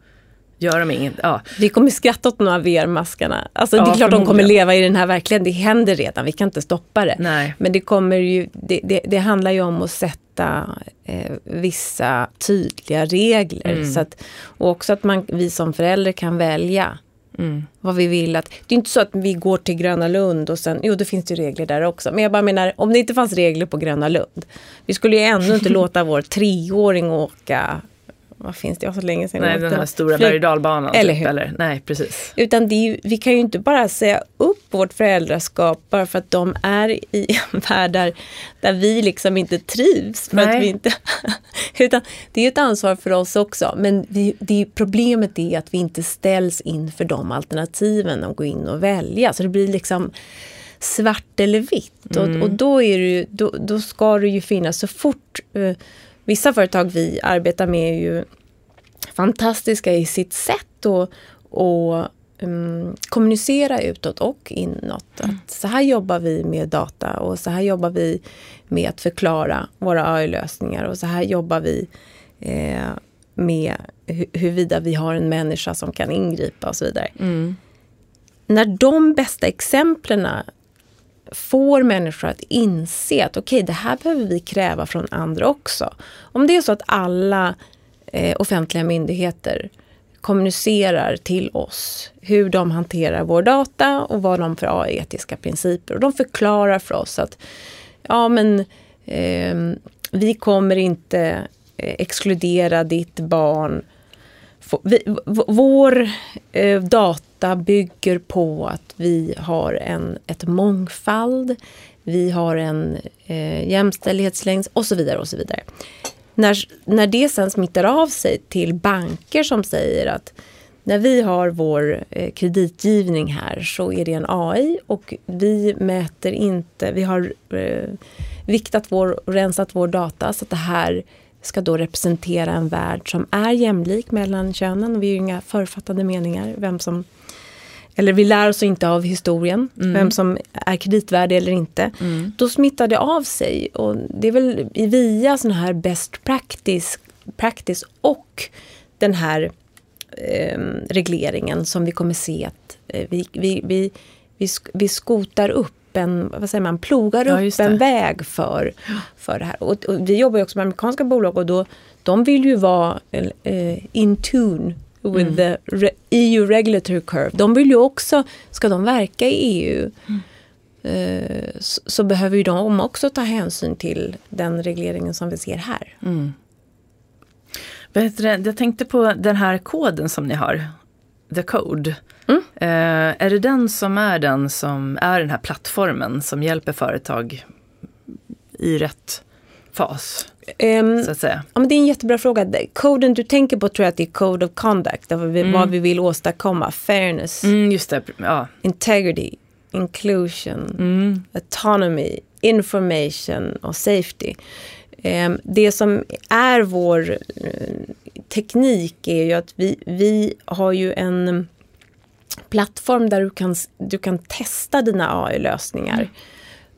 gör de inget. Ja. Vi kommer skratta åt här VR-maskarna. Alltså, ja, det är klart de kommer leva i den här verkligheten. Det händer redan, vi kan inte stoppa det. Nej. Men det kommer ju, det, det, det handlar ju om att sätta eh, vissa tydliga regler. Mm. Så att, och också att man, vi som förälder kan välja. Mm. Vad vi vill att, det är inte så att vi går till Gröna Lund och sen, jo det finns ju regler där också. Men jag bara menar, om det inte fanns regler på Gröna Lund. Vi skulle ju ändå inte [LAUGHS] låta vår treåring åka vad finns det, jag har så länge sedan Nej, den här stora berg dalbanan Eller typ, hur? eller? Nej, precis. Utan är, vi kan ju inte bara säga upp vårt föräldraskap bara för att de är i [LAUGHS] en värld där, där vi liksom inte trivs. För att vi inte, [LAUGHS] utan det är ett ansvar för oss också. Men vi, det, problemet är att vi inte ställs inför de alternativen och gå in och välja. Så det blir liksom svart eller vitt. Mm. Och, och, då, är ju, då, då ska det ju finnas så fort uh, Vissa företag vi arbetar med är ju fantastiska i sitt sätt att och, um, kommunicera utåt och inåt. Mm. Att så här jobbar vi med data och så här jobbar vi med att förklara våra AI-lösningar och så här jobbar vi eh, med hu huruvida vi har en människa som kan ingripa och så vidare. Mm. När de bästa exemplen får människor att inse att okej, okay, det här behöver vi kräva från andra också. Om det är så att alla eh, offentliga myndigheter kommunicerar till oss hur de hanterar vår data och vad de för etiska principer. Och de förklarar för oss att ja men eh, vi kommer inte eh, exkludera ditt barn. Vi, vår eh, data ofta bygger på att vi har en ett mångfald, vi har en eh, jämställdhetslängd och så vidare. och så vidare. När, när det sen smittar av sig till banker som säger att när vi har vår eh, kreditgivning här så är det en AI och vi mäter inte, vi har eh, viktat vår, rensat vår data så att det här ska då representera en värld som är jämlik mellan könen. Vi har ju inga författade meningar vem som eller vi lär oss inte av historien, mm. vem som är kreditvärdig eller inte. Mm. Då smittar det av sig. Och det är väl via sån här best practice, practice och den här eh, regleringen som vi kommer se att eh, vi, vi, vi, vi, vi skotar upp en, vad säger man, plogar ja, upp en väg för, för det här. Och, och, vi jobbar ju också med amerikanska bolag och då, de vill ju vara eh, in tune with mm. the re EU regulatory curve. De vill ju också, ska de verka i EU, mm. eh, så, så, behöver ju de också ta hänsyn till den regleringen som vi ser här. Mm. Jag tänkte på den här koden som ni har, the code. Mm. Eh, är det den som är den som är den här plattformen som hjälper företag i rätt fas? Um, så att säga. Ja, men det är en jättebra fråga. Koden du tänker på tror jag att det är Code of Conduct, vi, mm. vad vi vill åstadkomma. Fairness, mm, just det. Ja. integrity, inclusion, mm. autonomy, information och safety. Um, det som är vår uh, teknik är ju att vi, vi har ju en plattform där du kan, du kan testa dina AI-lösningar mm.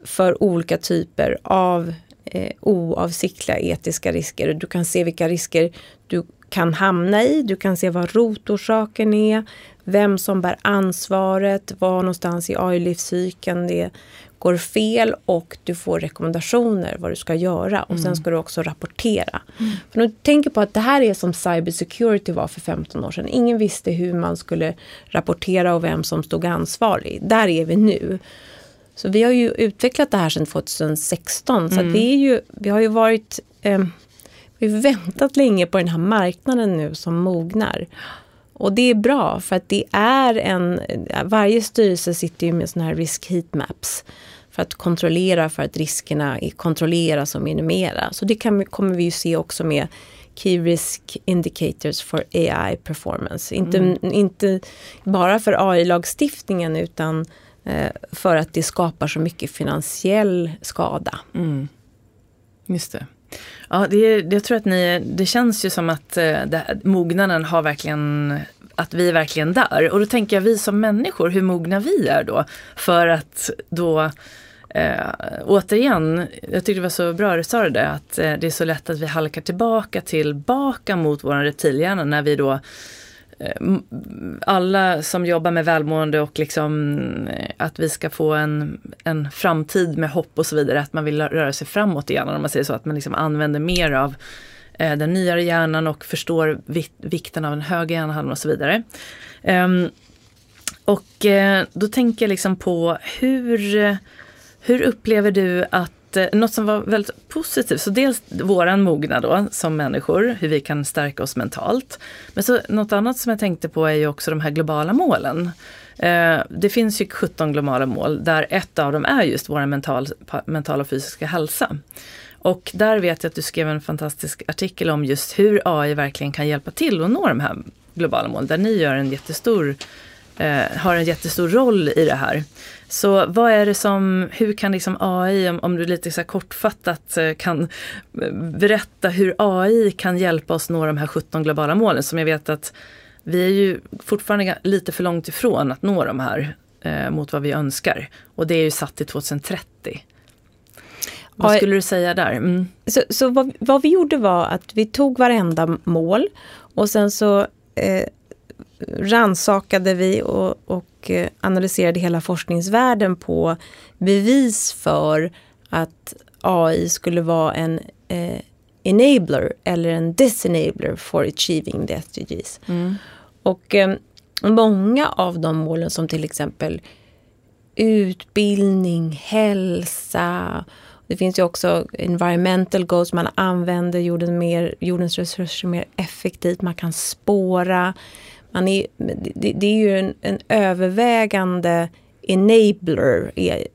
för olika typer av eh, oavsiktliga etiska risker. Du kan se vilka risker du kan hamna i. Du kan se vad rotorsaken är, vem som bär ansvaret, var någonstans i AI-livscykeln det går fel och du får rekommendationer vad du ska göra och mm. sen ska du också rapportera. Mm. För du tänker på att det här är som cybersecurity var för 15 år sedan. Ingen visste hur man skulle rapportera och vem som stod ansvarig. Där är vi nu. Så vi har ju utvecklat det här sedan 2016. Mm. Så vi, är ju, vi har ju varit... Eh, vi har väntat länge på den här marknaden nu som mognar. Och det är bra för att det är en... Varje styrelse sitter ju med såna här risk heatmaps. För att kontrollera för att riskerna kontrolleras och minimeras. Så det kan, kommer vi ju se också med Key Risk Indicators for AI Performance. Inte, mm. inte bara för AI-lagstiftningen utan Eh, för att det skapar så mycket finansiell skada. Mm. Just det. Ja, det, jag tror att ni, det känns ju som att eh, det, mognaden har verkligen, att vi är verkligen där. Och då tänker jag vi som människor, hur mogna vi är då. För att då Eh, återigen, jag tyckte det var så bra du sa det att eh, det är så lätt att vi halkar tillbaka tillbaka mot vår reptilhjärna när vi då Eh, alla som jobbar med välmående och liksom eh, att vi ska få en, en framtid med hopp och så vidare, att man vill röra sig framåt i hjärnan om man säger så, att man liksom använder mer av eh, den nyare hjärnan och förstår vikten av en hög hjärnhalva och så vidare. Ehm, och då tänker jag liksom på hur, hur upplever du att Eh, något som var väldigt positivt, så dels våran mognad då som människor, hur vi kan stärka oss mentalt. Men så något annat som jag tänkte på är ju också de här globala målen. Eh, det finns ju 17 globala mål där ett av dem är just vår mental, mentala och fysiska hälsa. Och där vet jag att du skrev en fantastisk artikel om just hur AI verkligen kan hjälpa till att nå de här globala målen, där ni gör en jättestor, eh, har en jättestor roll i det här. Så vad är det som, hur kan liksom AI, om, om du lite så kortfattat eh, kan eh, berätta hur AI kan hjälpa oss nå de här 17 globala målen som jag vet att vi är ju fortfarande lite för långt ifrån att nå de här eh, mot vad vi önskar. Och det är ju satt till 2030. Vad skulle du säga där? Mm. Så, så vad, vad, vi gjorde var att vi tog varenda mål och sen så eh, ransakade vi och, och eh, analyserade hela forskningsvärlden på bevis för att AI skulle vara en eh, enabler eller en disenabler for achieving the SDGs. Mm. Och eh, många av de målen som till exempel utbildning, hälsa, det finns ju också environmental goals, man använder jorden mer, jordens resurser mer effektivt, man kan spåra man är, det, det är ju en, en, övervägande enabler är,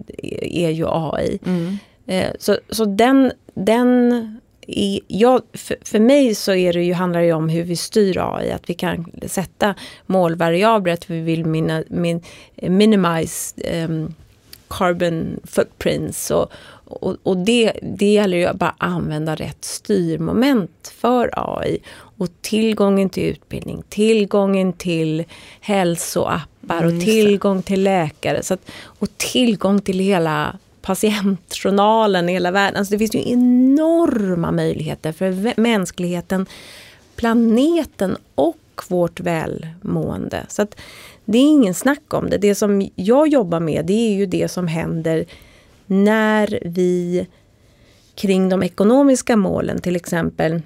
är ju AI. Mm. Eh, så, så den, den är, ja, för, för mig så är det ju, handlar det ju om hur vi styr AI, att vi kan sätta målvariabler, att vi vill mina, min, minimize um, carbon footprints och, och, och det, det gäller ju att bara använda rätt styrmoment för AI. Och tillgången till utbildning, tillgången till hälsoappar mm, och tillgång till läkare. Så att, och tillgång till hela patientjournalen i hela världen. Alltså det finns ju enorma möjligheter för mänskligheten, planeten och vårt välmående. Så att det är ingen snack om det. Det som jag jobbar med det är ju det som händer när vi kring de ekonomiska målen till exempel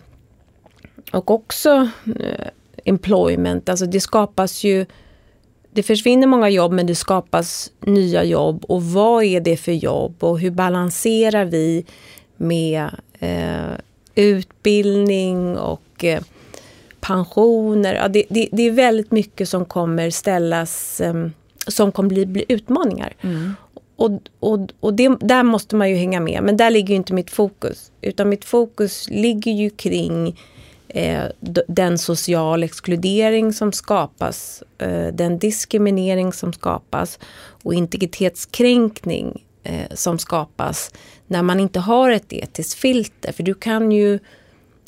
och också eh, employment, alltså det skapas ju det försvinner många jobb men det skapas nya jobb och vad är det för jobb och hur balanserar vi med eh, utbildning och eh, pensioner. Ja, det, det, det, är väldigt mycket som kommer ställas, eh, som kommer bli, bli utmaningar. Mm. Och, och, och det, där måste man ju hänga med, men där ligger inte mitt fokus. Utan mitt fokus ligger ju kring eh, den social exkludering som skapas, eh, den diskriminering som skapas och integritetskränkning eh, som skapas när man inte har ett etiskt filter. För du kan ju,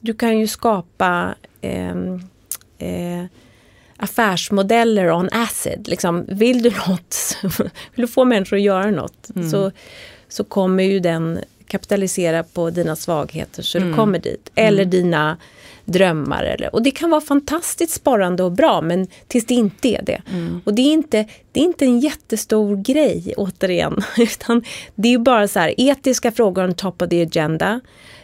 du kan ju skapa ehm, eh, affärsmodeller on acid. Liksom, vill du något, [LAUGHS] vill du få människor att göra något mm. så, så kommer ju den kapitalisera på dina svagheter så mm. du kommer dit. Eller mm. dina drömmar. Eller, och det kan vara fantastiskt sparande och bra men tills det inte är det. Mm. Och det är inte, det är inte en jättestor grej återigen. [LAUGHS] Utan det är bara så här, etiska frågor on top of the agenda.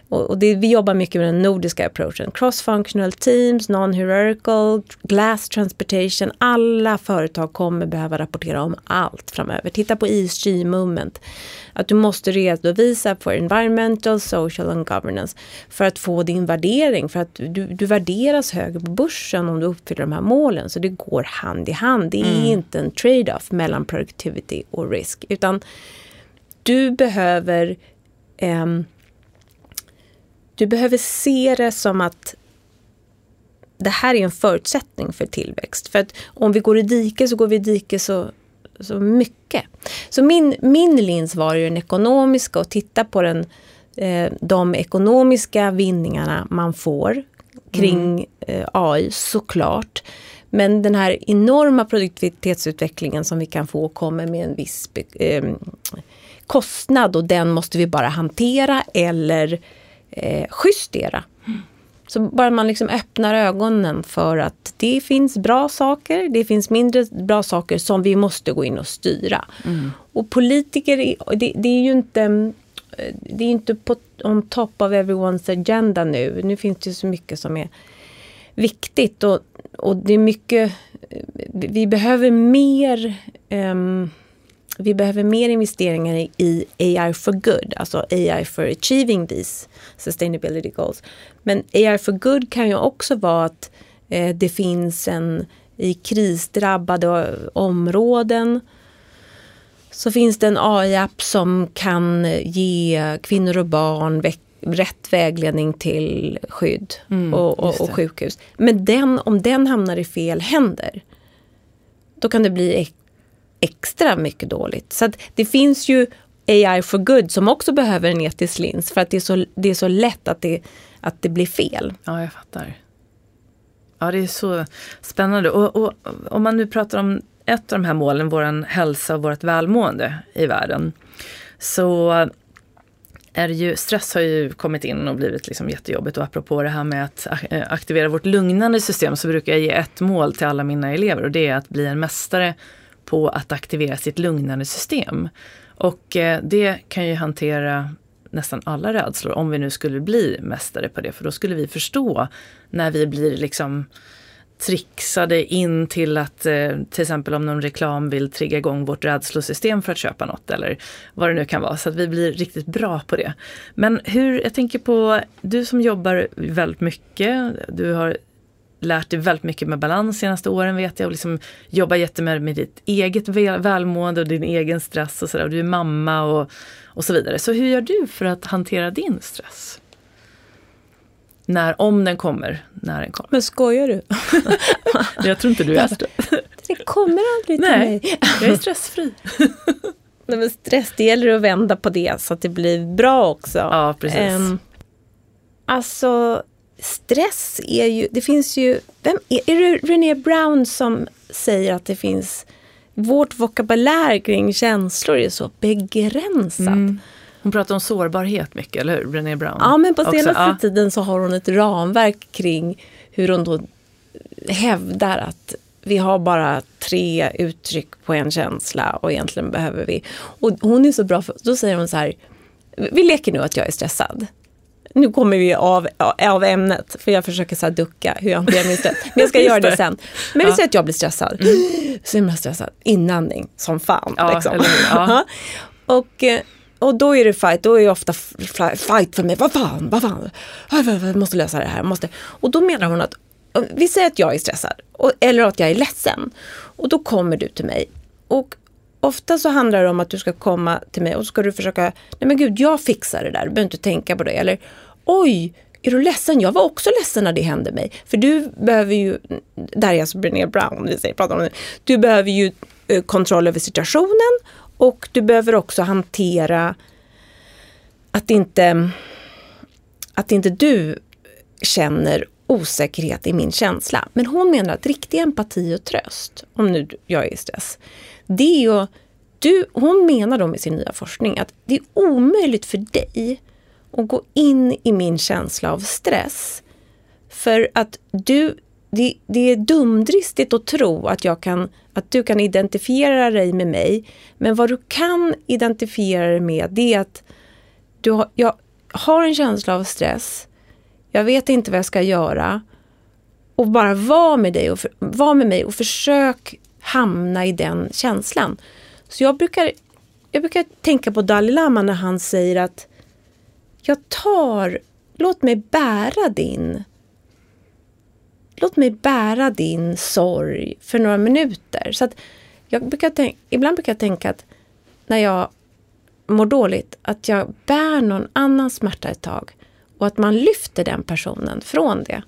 Och, det, vi jobbar mycket med den nordiska approachen. Cross-functional teams, non-hierarchical, glass transportation. Alla företag kommer behöva rapportera om allt framöver. Titta på ESG movement. Att du måste redovisa för environmental, social and governance för att få din värdering. För att du, du värderas högre på börsen om du uppfyller de här målen. Så det går hand i hand. Det är mm. inte en trade-off mellan productivity och risk. Utan du behöver um, du behöver se det som att det här är en förutsättning för tillväxt. För att om vi går i dike så går vi i dike så, så mycket. Så min, min lins var ju den ekonomiska och titta på den, eh, de ekonomiska vinningarna man får kring mm. eh, AI såklart. Men den här enorma produktivitetsutvecklingen som vi kan få kommer med en viss eh, kostnad och den måste vi bara hantera eller eh, justera. Så bara man liksom öppnar ögonen för att det finns bra saker, det finns mindre bra saker som vi måste gå in och styra. Mm. Och politiker, det, det, är ju inte det är inte på on top of everyone's agenda nu. Nu finns det så mycket som är viktigt och, och det är mycket, vi behöver mer um, vi behöver mer investeringar i AI for good, alltså AI for achieving these sustainability goals. Men AI for good kan ju också vara att eh, det finns en i krisdrabbade områden så finns det en AI-app som kan ge kvinnor och barn rätt vägledning till skydd mm, och, och, och, sjukhus. Men den, om den hamnar i fel händer, då kan det bli extra mycket dåligt. Så det finns ju AI for good som också behöver en etisk lins för att det är så, det är så lätt att det, att det blir fel. Ja, jag fattar. Ja, det är så spännande. Och, och om man nu pratar om ett av de här målen, vår hälsa och vårt välmående i världen. Så är ju, stress har ju kommit in och blivit liksom jättejobbigt. Och apropå det här med att aktivera vårt lugnande system så brukar jag ge ett mål till alla mina elever och det är att bli en mästare på att aktivera sitt lugnande system. Och eh, det kan ju hantera nästan alla rädslor om vi nu skulle bli mästare på det. För då skulle vi förstå när vi blir liksom trixade in till att eh, till exempel om någon reklam vill trigga igång vårt rädslosystem för att köpa något eller vad det nu kan vara. Så att vi blir riktigt bra på det. Men hur, jag tänker på, du som jobbar väldigt mycket, du har lärt dig väldigt mycket med balans senaste åren vet jag och liksom jobbar jättemycket med ditt eget välmående och din egen stress och sådär. Du är mamma och, och så vidare. Så hur gör du för att hantera din stress? När, om den kommer, när den kommer. Men skojar du? [LAUGHS] jag tror inte du är stressad. Det kommer aldrig till Nej, mig. jag är stressfri. [LAUGHS] Nej, men stress, det gäller att vända på det så att det blir bra också. Ja, precis. Um, alltså, stress är ju, det finns ju, vem är, är det René Brown som säger att det finns, vårt vokabulär kring känslor är så begränsat. Mm. Hon pratar om sårbarhet mycket, eller hur? Brené Brown. Ja, men på senaste ja. tiden så har hon ett ramverk kring hur hon då hävdar att vi har bara tre uttryck på en känsla och egentligen behöver vi... Och hon är så bra, för, då säger hon så här, vi leker nu att jag är stressad. Nu kommer vi av, av ämnet, för jag försöker så ducka hur jag hanterar min stress. Men jag ska [LAUGHS] göra det sen. Men vi säger att jag blir stressad. Mm. [GASPS] Så himla stressad. Inandning som fan. Ja, liksom. [LAUGHS] ja. och, eh, och då är det fight, då är det ofta fight för mig. Vad fan, vad fan. Jag måste lösa det här. Måste. Och då menar hon att vi säger att jag är stressad och, eller att jag är ledsen. Och då kommer du till mig. Och ofta så handlar det om att du ska komma till mig och så ska du försöka, nej men gud jag fixar det där, du behöver inte tänka på det. Eller oj, är du ledsen? Jag var också ledsen när det hände mig. För du behöver ju, där är alltså Brené Brown, vi säger, pratar om det. Du behöver ju eh, kontroll över situationen och du behöver också hantera att inte, att inte du känner osäkerhet i min känsla. Men hon menar att riktig empati och tröst, om nu jag är i stress, det är ju... Du, hon menar då med sin nya forskning att det är omöjligt för dig och gå in i min känsla av stress. För att du, det, det är dumdristigt att tro att, jag kan, att du kan identifiera dig med mig. Men vad du kan identifiera dig med det är att du har, jag har en känsla av stress jag vet inte vad jag ska göra. Och bara vara med dig och för, var med mig och försök hamna i den känslan. Så jag brukar, jag brukar tänka på Dalai Lama när han säger att jag tar, låt mig bära din Låt mig bära din sorg för några minuter. Så att jag brukar tänka, ibland brukar jag tänka att när jag mår dåligt, att jag bär någon annans smärta ett tag. Och att man lyfter den personen från det.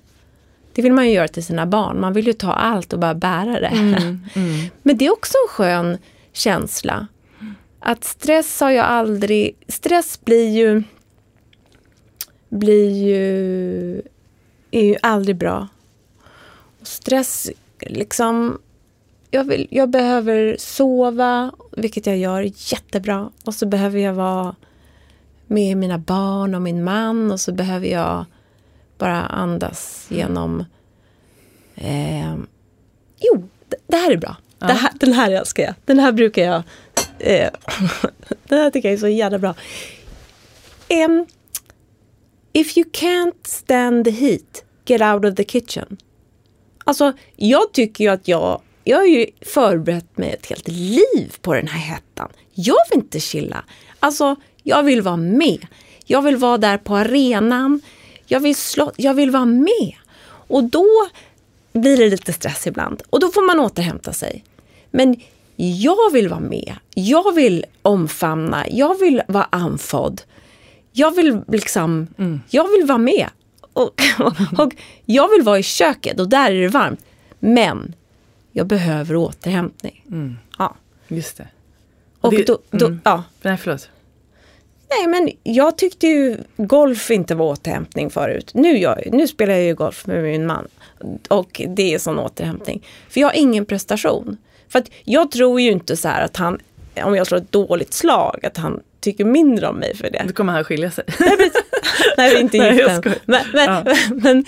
Det vill man ju göra till sina barn. Man vill ju ta allt och bara bära det. Mm, mm. [LAUGHS] Men det är också en skön känsla. Att stress har jag aldrig... Stress blir ju... Blir ju... Är ju aldrig bra. Och stress, liksom... Jag, vill, jag behöver sova, vilket jag gör jättebra. Och så behöver jag vara med mina barn och min man och så behöver jag bara andas genom... Eh, jo, det här är bra. Ja. Här, den här älskar jag. Den här brukar jag... Eh, [LAUGHS] den här tycker jag är så jävla bra. Um, if you can't stand the heat, get out of the kitchen. Alltså, jag tycker ju att jag... Jag har ju förberett mig ett helt liv på den här hettan. Jag vill inte chilla. Alltså, jag vill vara med. Jag vill vara där på arenan. Jag vill, slå, jag vill vara med. Och då blir det lite stress ibland. Och då får man återhämta sig. Men jag vill vara med. Jag vill omfamna. Jag vill vara andfådd. Jag vill liksom, mm. jag vill vara med. Och, och, [LAUGHS] och, jag vill vara i köket och där är det varmt. Men jag behöver återhämtning. Mm. Ja. Just det. Och, och det, då, då mm. ja. Nej, förlåt. Nej, men jag tyckte ju golf inte var återhämtning förut. Nu, jag, nu spelar jag ju golf med min man. Och det är sån återhämtning. För jag har ingen prestation. För att jag tror ju inte så här att han, om jag slår ett dåligt slag, att han tycker mindre om mig för det. Då kommer han skilja sig. Nej, [LAUGHS] vi är inte gift än. Men, men, ja. [LAUGHS] men,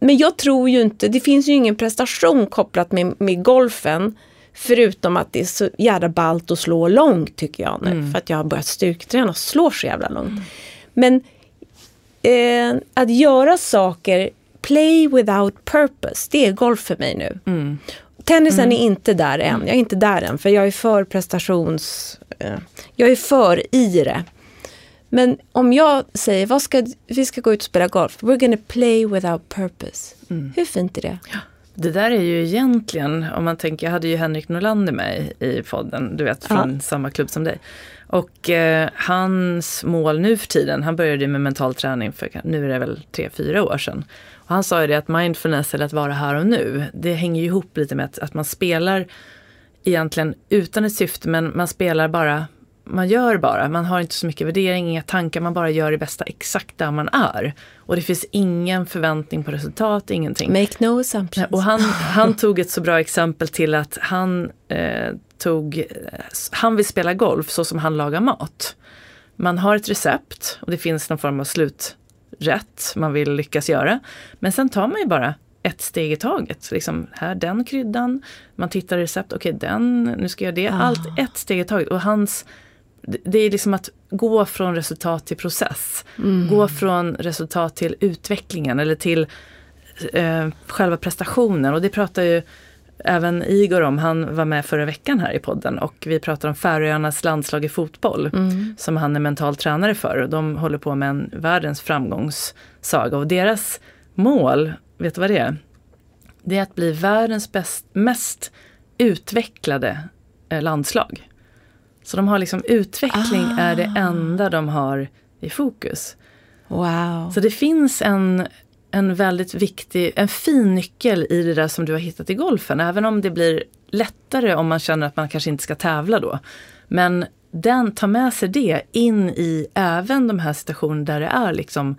men jag tror ju inte, det finns ju ingen prestation kopplat med, med golfen. Förutom att det är så jävla ballt att slå långt tycker jag nu. Mm. För att jag har börjat styrketräna och slår så jävla långt. Mm. Men eh, att göra saker, play without purpose, det är golf för mig nu. Mm. Tennisen mm. är inte där än. Jag är inte där än för jag är för prestations... Eh, jag är för i det. Men om jag säger, vad ska, vi ska gå ut och spela golf. We're gonna play without purpose. Mm. Hur fint är det? Ja. Det där är ju egentligen, om man tänker, jag hade ju Henrik Norlander med i podden, du vet från ja. samma klubb som dig. Och eh, hans mål nu för tiden, han började med mental träning för nu är det väl tre, fyra år sedan. Och han sa ju det att mindfulness eller att vara här och nu, det hänger ju ihop lite med att, att man spelar egentligen utan ett syfte men man spelar bara man gör bara. Man har inte så mycket värdering, inga tankar, man bara gör det bästa exakt där man är. Och det finns ingen förväntning på resultat, ingenting. Make no assumptions. Och han, [LAUGHS] han tog ett så bra exempel till att han eh, tog, han vill spela golf så som han lagar mat. Man har ett recept och det finns någon form av sluträtt man vill lyckas göra. Men sen tar man ju bara ett steg i taget. Liksom, här den kryddan, man tittar i recept, okej okay, den, nu ska jag göra det. Ah. Allt ett steg i taget. Och hans, det är liksom att gå från resultat till process. Mm. Gå från resultat till utvecklingen eller till eh, själva prestationen. Och det pratar ju även Igor om. Han var med förra veckan här i podden och vi pratar om Färöarnas landslag i fotboll mm. som han är mental tränare för. Och de håller på med en världens framgångssaga och deras mål vet du vad det är? Det är att bli världens bäst, mest utvecklade eh, landslag. Så de har liksom utveckling ah. är det enda de har i fokus. Wow. Så det finns en, en väldigt viktig, en fin nyckel i det där som du har hittat i golfen. Även om det blir lättare om man känner att man kanske inte ska tävla då. Men den, ta med sig det in i även de här situationerna där det är liksom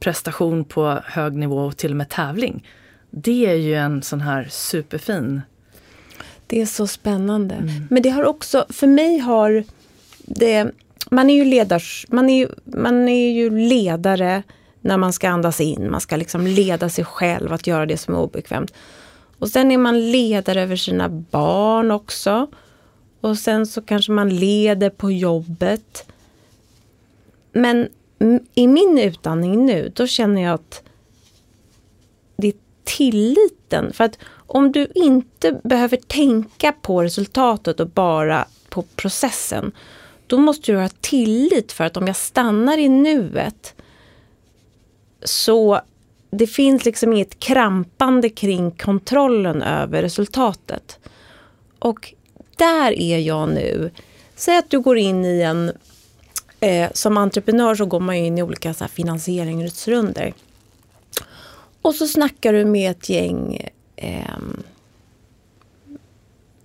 prestation på hög nivå och till och med tävling. Det är ju en sån här superfin... Det är så spännande. Mm. Men det har också, för mig har det... Man är ju, ledars, man är, man är ju ledare när man ska andas in. Man ska liksom leda sig själv att göra det som är obekvämt. Och sen är man ledare över sina barn också. Och sen så kanske man leder på jobbet. Men i min utandning nu, då känner jag att det är tilliten. För att om du inte behöver tänka på resultatet och bara på processen, då måste du ha tillit för att om jag stannar i nuet så det finns liksom inget krampande kring kontrollen över resultatet. Och där är jag nu. Säg att du går in i en Eh, som entreprenör så går man in i olika så här, finansieringsrunder. Och så snackar du med ett gäng eh,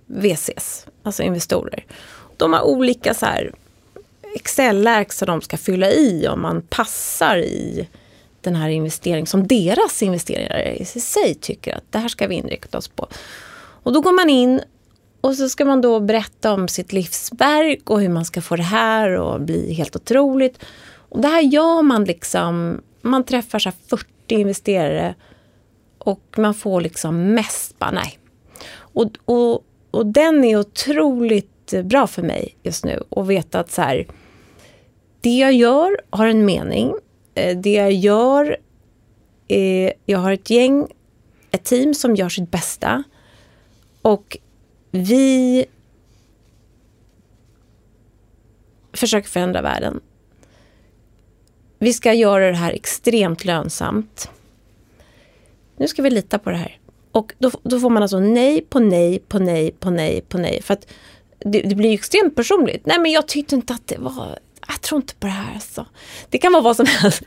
VCs, alltså investorer. De har olika så här Excel-ark som de ska fylla i om man passar i den här investeringen som deras investerare i sig tycker att det här ska vi inrikta oss på. Och då går man in och så ska man då berätta om sitt livsverk och hur man ska få det här och bli helt otroligt. Och det här gör man liksom, man träffar så 40 investerare och man får liksom mest bara nej. Och, och, och den är otroligt bra för mig just nu och veta att så här, det jag gör har en mening. Eh, det jag gör, är, jag har ett gäng, ett team som gör sitt bästa. Och vi försöker förändra världen. Vi ska göra det här extremt lönsamt. Nu ska vi lita på det här. Och då, då får man alltså nej på nej på nej på nej på nej. För att det, det blir extremt personligt. Nej men jag tyckte inte att det var jag tror inte på det här. Alltså. Det kan vara vad som helst.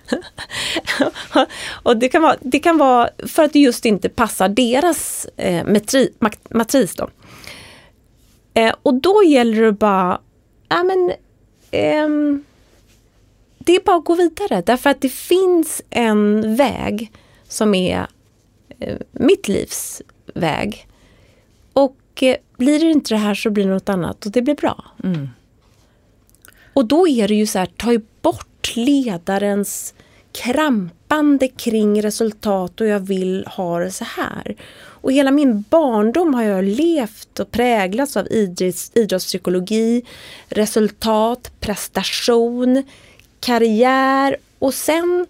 [LAUGHS] och det kan, vara, det kan vara för att det just inte passar deras eh, metri, matris. Då. Eh, och då gäller det bara, ja men, eh, det är bara att gå vidare. Därför att det finns en väg som är eh, mitt livs väg. Och eh, blir det inte det här så blir det något annat och det blir bra. Mm. Och då är det ju så här, ta ju bort ledarens krampande kring resultat och jag vill ha det så här. Och hela min barndom har jag levt och präglats av idrotts, idrottspsykologi, resultat, prestation, karriär och sen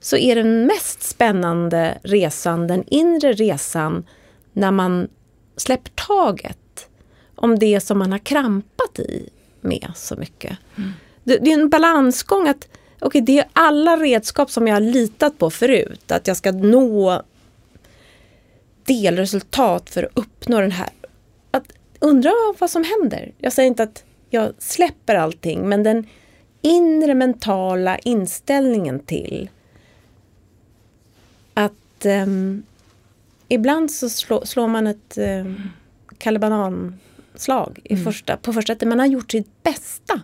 så är den mest spännande resan, den inre resan, när man släpper taget om det som man har krampat i med så mycket. Mm. Det, det, är en balansgång att okay, det är alla redskap som jag har litat på förut, att jag ska nå delresultat för att uppnå den här. Att undra vad som händer. Jag säger inte att jag släpper allting men den inre mentala inställningen till att um, ibland så slå, slår man ett um, kalebananslag i mm. första, på första att man har gjort sitt bästa.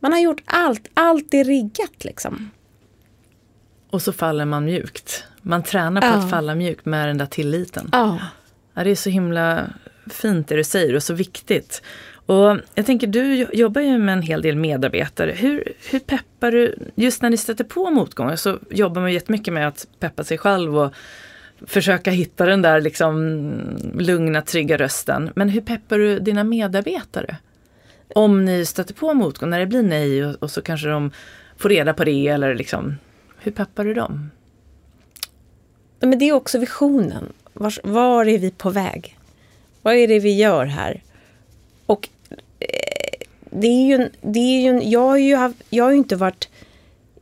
Man har gjort allt, allt är riggat liksom. Och så faller man mjukt. Man tränar på Ja. att falla mjukt med den där tilliten. Ja. Ja, det är så himla fint det du säger och så viktigt. Och jag tänker, du jo- jobbar ju med en hel del medarbetare. Hur, hur peppar du, just när ni stöter på motgångar så jobbar man jättemycket med att peppa sig själv och försöka hitta den där liksom lugna, trygga rösten. Men hur peppar du dina medarbetare? Om ni stöter på motgång, när det blir nej och, och så kanske de får reda på det eller liksom, hur peppar du dem? Men det är också visionen. Var, var är vi på väg? Vad är det vi gör här? Och eh, det är ju, en- det är ju en, jag, har ju haft, jag har ju inte varit...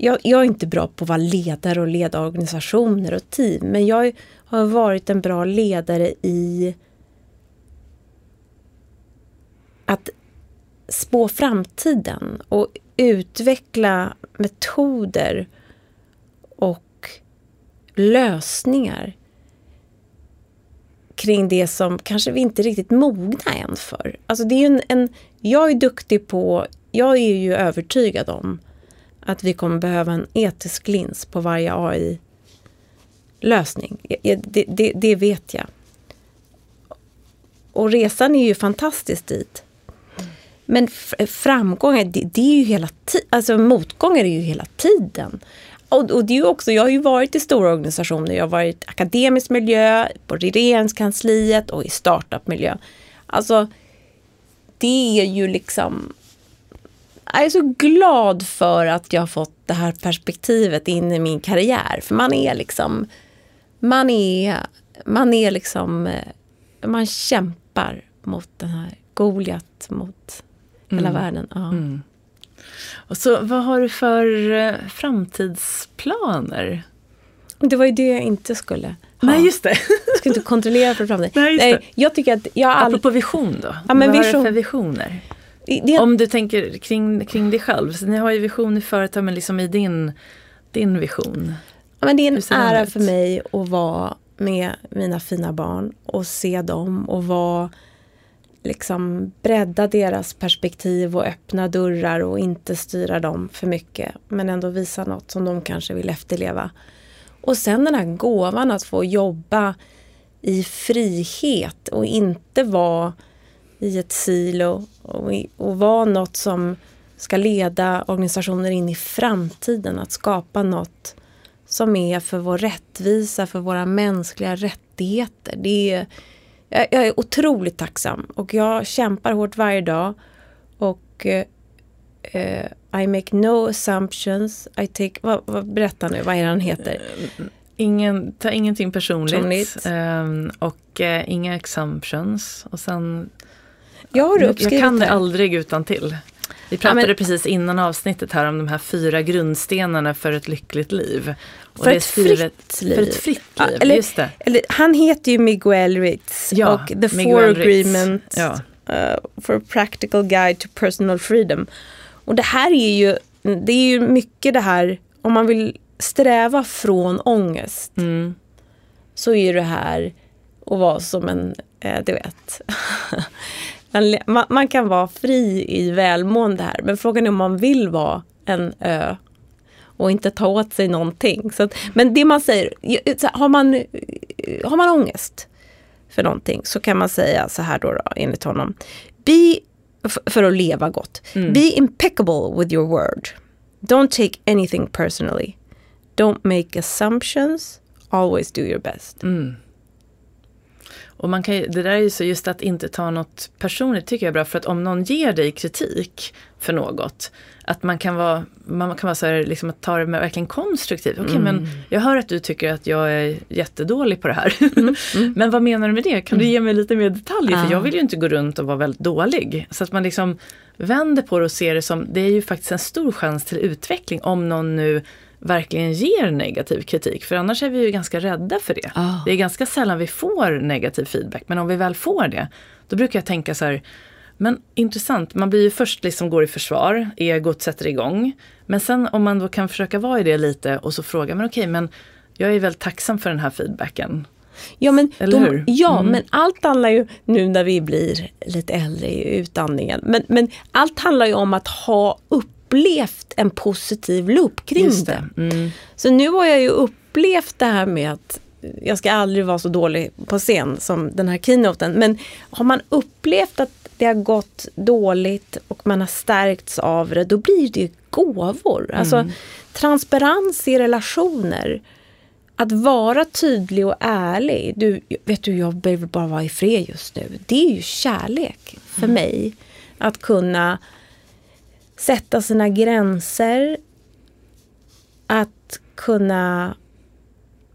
Jag, jag är inte bra på att vara ledare och leda organisationer och team. Men jag har varit en bra ledare i att spå framtiden och utveckla metoder och lösningar kring det som kanske vi inte riktigt mogna än för. Alltså det är en, en, jag är duktig på, jag är ju övertygad om att vi kommer behöva en etisk lins på varje AI-lösning. Det, det, det vet jag. Och resan är ju fantastisk dit. Men framgångar, det, det är ju hela tiden, alltså motgångar är ju hela tiden. Och, och det är ju också, jag har ju varit i stora organisationer, jag har varit i akademisk miljö, på regeringskansliet och i startupmiljö. Alltså, det är ju liksom... Jag är så glad för att jag har fått det här perspektivet in i min karriär. För man är liksom... Man är, man är liksom... eh, Man kämpar mot den här Goliat, mot hela världen. Ja. Och så vad har du för eh, framtidsplaner? Det var ju det jag inte skulle ha. Nej, just det. Jag skulle inte kontrollera för framtiden. [LAUGHS] Nej, just det. jag tycker att jag har all... Apropå vision då. Ja, men vad har vision- du för visioner? Det, Om du tänker kring, kring dig själv. Så ni har ju vision i företag, men liksom i din, din vision. Ja, men det är en ära för mig att vara med mina fina barn och se dem och vara liksom bredda deras perspektiv och öppna dörrar och inte styra dem för mycket. Men ändå visa något som de kanske vill efterleva. Och sen den här gåvan att få jobba i frihet och inte vara i ett silo och, och vara något som ska leda organisationer in i framtiden. Att skapa något som är för vår rättvisa, för våra mänskliga rättigheter. Det är, jag, jag är otroligt tacksam och jag kämpar hårt varje dag. Och eh, eh, I make no assumptions. I take, vad, vad, berätta nu, vad är det han heter? Ingen, ta ingenting personligt. Personligt. ehm, och eh, inga assumptions. Och sen, Jag har jag uppskrivit kan det aldrig utan till. Vi pratade men- precis innan avsnittet här om de här fyra grundstenarna för ett lyckligt liv. Och För det är ett skrivet- fritt liv. För ett fritt Ja, liv, eller- just det. Eller, han heter ju Miguel Ritz Ja, och The Miguel Four Ritz. Agreements Ja. uh, for a Practical Guide to Personal Freedom. Och det här är ju, det är ju mycket det här, om man vill sträva från ångest Mm. så är det här att vara som en, eh, du vet, [LAUGHS] man, man, kan vara fri i välmående här, men frågan är om man vill vara en ö och inte ta åt sig någonting. Så att, men det man säger, har man, eh, har man ångest för någonting så kan man säga så här då, då enligt honom. Be, för att leva gott. Be impeccable with your word. Don't take anything personally. Don't make assumptions. Always do your best. Och man kan, det där är ju så just att inte ta något personligt tycker jag är bra. För att om någon ger dig kritik för något. Att man kan vara, man kan vara så här, liksom att ta det med verkligen konstruktivt. Okej men jag hör att du tycker att jag är jättedålig på det här. [LAUGHS] men vad menar du med det? Kan du ge mig lite mer detaljer? Ah. För jag vill ju inte gå runt och vara väldigt dålig. Så att man liksom vänder på det och ser det som, det är ju faktiskt en stor chans till utveckling om någon nu verkligen ger negativ kritik. För annars är vi ju ganska rädda för det. Ah. Det är ganska sällan vi får negativ feedback. Men om vi väl får det, då brukar jag tänka så här, men intressant, man blir ju först liksom går i försvar, egot sätter igång. Men sen om man då kan försöka vara i det lite och så fråga, men okej, men jag är väldigt tacksam för den här feedbacken. Ja, men, de, ja Mm. men allt handlar ju, nu när vi blir lite äldre i utandningen, men, men allt handlar ju om att ha upp upplevt en positiv loop kring Just det. det. Mm. Så nu har jag ju upplevt det här med att jag ska aldrig vara så dålig på scen som den här keynoten. Men har man upplevt att det har gått dåligt och man har stärkts av det, då blir det ju gåvor. Alltså transparens i relationer. Att vara tydlig och ärlig. Du, vet du, jag behöver bara vara i fred just nu. Det är ju kärlek för mig. Att kunna sätta sina gränser. Att kunna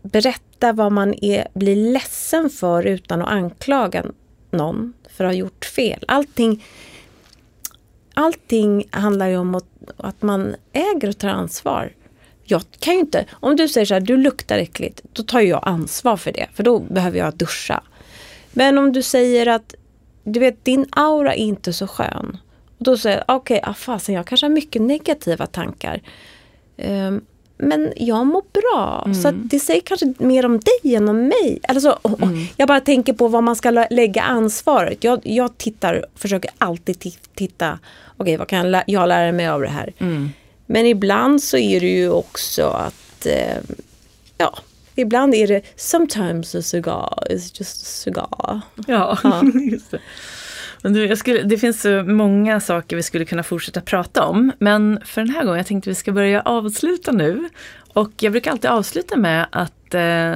berätta vad man är, blir ledsen för utan att anklaga någon för att ha gjort fel. Allting, allting handlar ju om att, att man äger och tar ansvar. Jag kan ju inte, om du säger så här, du luktar äckligt, då tar jag ansvar för det, för då behöver jag duscha. Men om du säger att, du vet, din aura är inte så skön. Och då säger jag, okej, okay, ah, fasen, jag kanske har mycket negativa tankar. Um, men jag mår bra. Mm. Så det säger kanske mer om dig än om mig. Alltså, mm. Jag bara tänker på vad man ska lägga ansvaret. Jag, jag tittar, försöker alltid titta, okej okay, vad kan jag lära mig av det här? Mm. Men ibland så är det ju också att, eh, ja, ibland är det sometimes a cigar is just a cigar. Ja, ja. [LAUGHS] just det. Skulle, det finns så många saker vi skulle kunna fortsätta prata om. Men för den här gången, jag tänkte vi ska börja avsluta nu. Och jag brukar alltid avsluta med att eh,